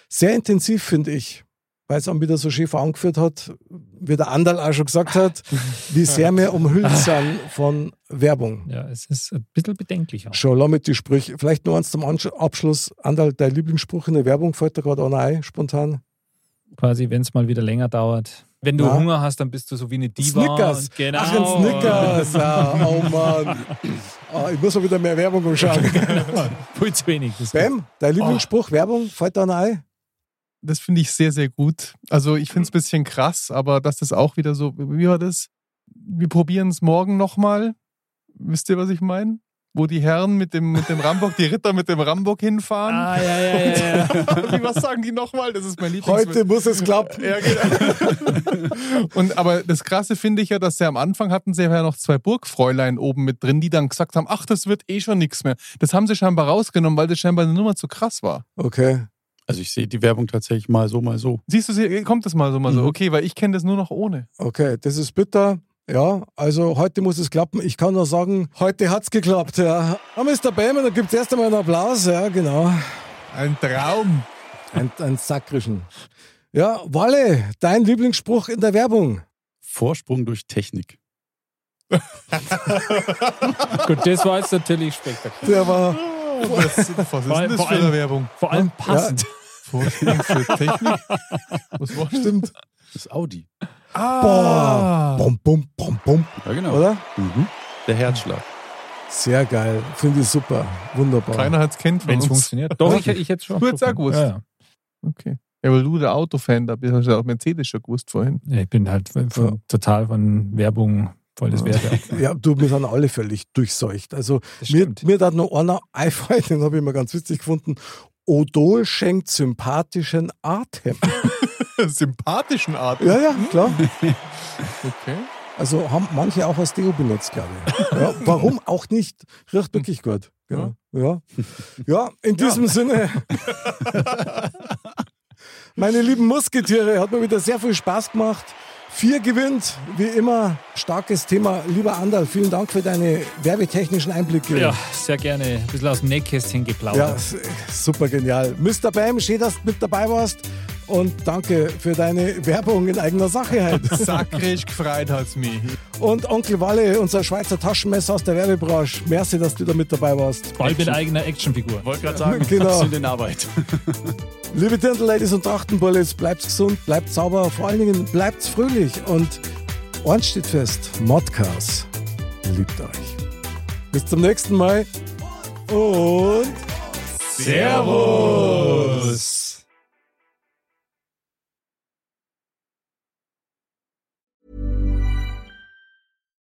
A: sehr intensiv, finde ich, weil es auch wieder so schön angeführt hat, wie der Andal auch schon gesagt hat, wie sehr wir (laughs) umhüllt sind von Werbung.
B: Ja, es ist ein bisschen bedenklich auch.
A: Schon, lass mit die Sprüche. Vielleicht nur eins zum Abschluss. Andal, dein Lieblingsspruch in der Werbung fällt da gerade einer ein, spontan.
B: Quasi, wenn es mal wieder länger dauert. Wenn du
A: Na?
B: Hunger hast, dann bist du so wie eine Diva.
A: Snickers.
B: Genau.
A: Ach, ein Snickers. Ja, (laughs) oh Mann. Ah, ich muss mal wieder mehr Werbung anschauen. (laughs)
B: Viel zu wenig. Das
A: Bam, dein Lieblingsspruch, Werbung, fällt da einer ein?
D: Das finde ich sehr, sehr gut. Also ich finde es ein bisschen krass, aber dass das auch wieder so, wie war das? Wir probieren es morgen nochmal. Wisst ihr, was ich meine? Wo die Herren mit dem, mit dem Rambock, die Ritter mit dem Rambock hinfahren.
B: Ah, ja, ja, ja. ja. (laughs)
D: Wie, was sagen die nochmal? Das ist mein Lieblings...
A: Heute muss es klappen.
D: Ja, genau. (laughs) Und aber das Krasse finde ich ja, dass sie am Anfang hatten sie ja noch zwei Burgfräulein oben mit drin, die dann gesagt haben, ach, das wird eh schon nichts mehr. Das haben sie scheinbar rausgenommen, weil das scheinbar eine Nummer zu krass war.
A: Okay.
E: Also ich sehe die Werbung tatsächlich mal so, mal so.
D: Siehst du, sie- kommt das mal so, mal so.
A: Mhm.
D: Okay, weil ich kenne das nur noch ohne.
A: Okay, das ist bitter. Ja, also heute muss es klappen. Ich kann nur sagen, heute hat's geklappt. Ja. Ah, Mr. Bämer, da gibt's erst einmal einen Applaus. Ja, genau.
D: Ein Traum.
A: Ein, ein sakrischen. Ja, Walle, dein Lieblingsspruch in der Werbung.
E: Vorsprung durch Technik. (laughs)
B: Gut, das war jetzt natürlich spektakulär.
A: Der war,
D: Was, was ist
B: Vor
D: denn
B: allem-
D: das
B: vor
D: für eine
B: allem-
D: Werbung?
B: Vor allem passend.
D: Vorsprung für Technik? (laughs) Was war das?
A: stimmt.
E: Das ist Audi.
D: Ah.
A: Bum, bum, bum, bum.
E: Ja, genau.
A: Oder?
E: Mhm. Der Herzschlag.
A: Sehr geil. Finde ich super. Wunderbar.
D: Keiner hat es kennt
B: Wenn es funktioniert. Doch, ich, ich hätte schon.
D: Du hättest auch gewusst.
B: Ja, ja.
D: Okay. Ja, weil du der Autofan da bist, hast du ja auch Mercedes schon gewusst vorhin.
B: Ja, Ich bin halt von, von, total von Werbung voll das Werte. (laughs)
A: Ja, du, wir sind alle völlig durchseucht. Also
B: Das
A: mir,
B: stimmt.
A: mir hat noch einer (laughs) einfallen, den habe ich immer ganz witzig gefunden. Odol schenkt sympathischen Atem. (laughs) (laughs)
D: Sympathischen Art.
A: Ja, ja, klar. (laughs)
D: Okay.
A: Also haben manche auch als Deo benutzt, glaube ich. Ja, warum auch nicht? Riecht wirklich gut. Ja, ja. ja in diesem Sinne. (laughs) Meine lieben Musketiere, hat mir wieder sehr viel Spaß gemacht. Vier gewinnt, wie immer, starkes Thema. Lieber Andal, vielen Dank für deine werbetechnischen Einblicke.
B: Ja, sehr gerne. Ein bisschen aus dem Nähkästchen
A: Ja,
B: geplaudert.
A: s- super genial. Mr. Bam, schön, dass du mit dabei warst. Und danke für deine Werbung in eigener Sache halt. (laughs)
D: Sakrisch gefreut hat's mich.
A: Und Onkel Walle, unser Schweizer Taschenmesser aus der Werbebranche. Merci, dass du da mit dabei warst.
B: Bald mit eigener Actionfigur.
E: Wollte gerade sagen, (laughs)
A: Genau.
E: wir sind in Arbeit. (laughs)
A: Liebe Dirndl-Ladies und Trachtenbullis, bleibt gesund, bleibt sauber, vor allen Dingen bleibt fröhlich und eins steht fest, Modcast liebt euch. Bis zum nächsten Mal und
D: Servus.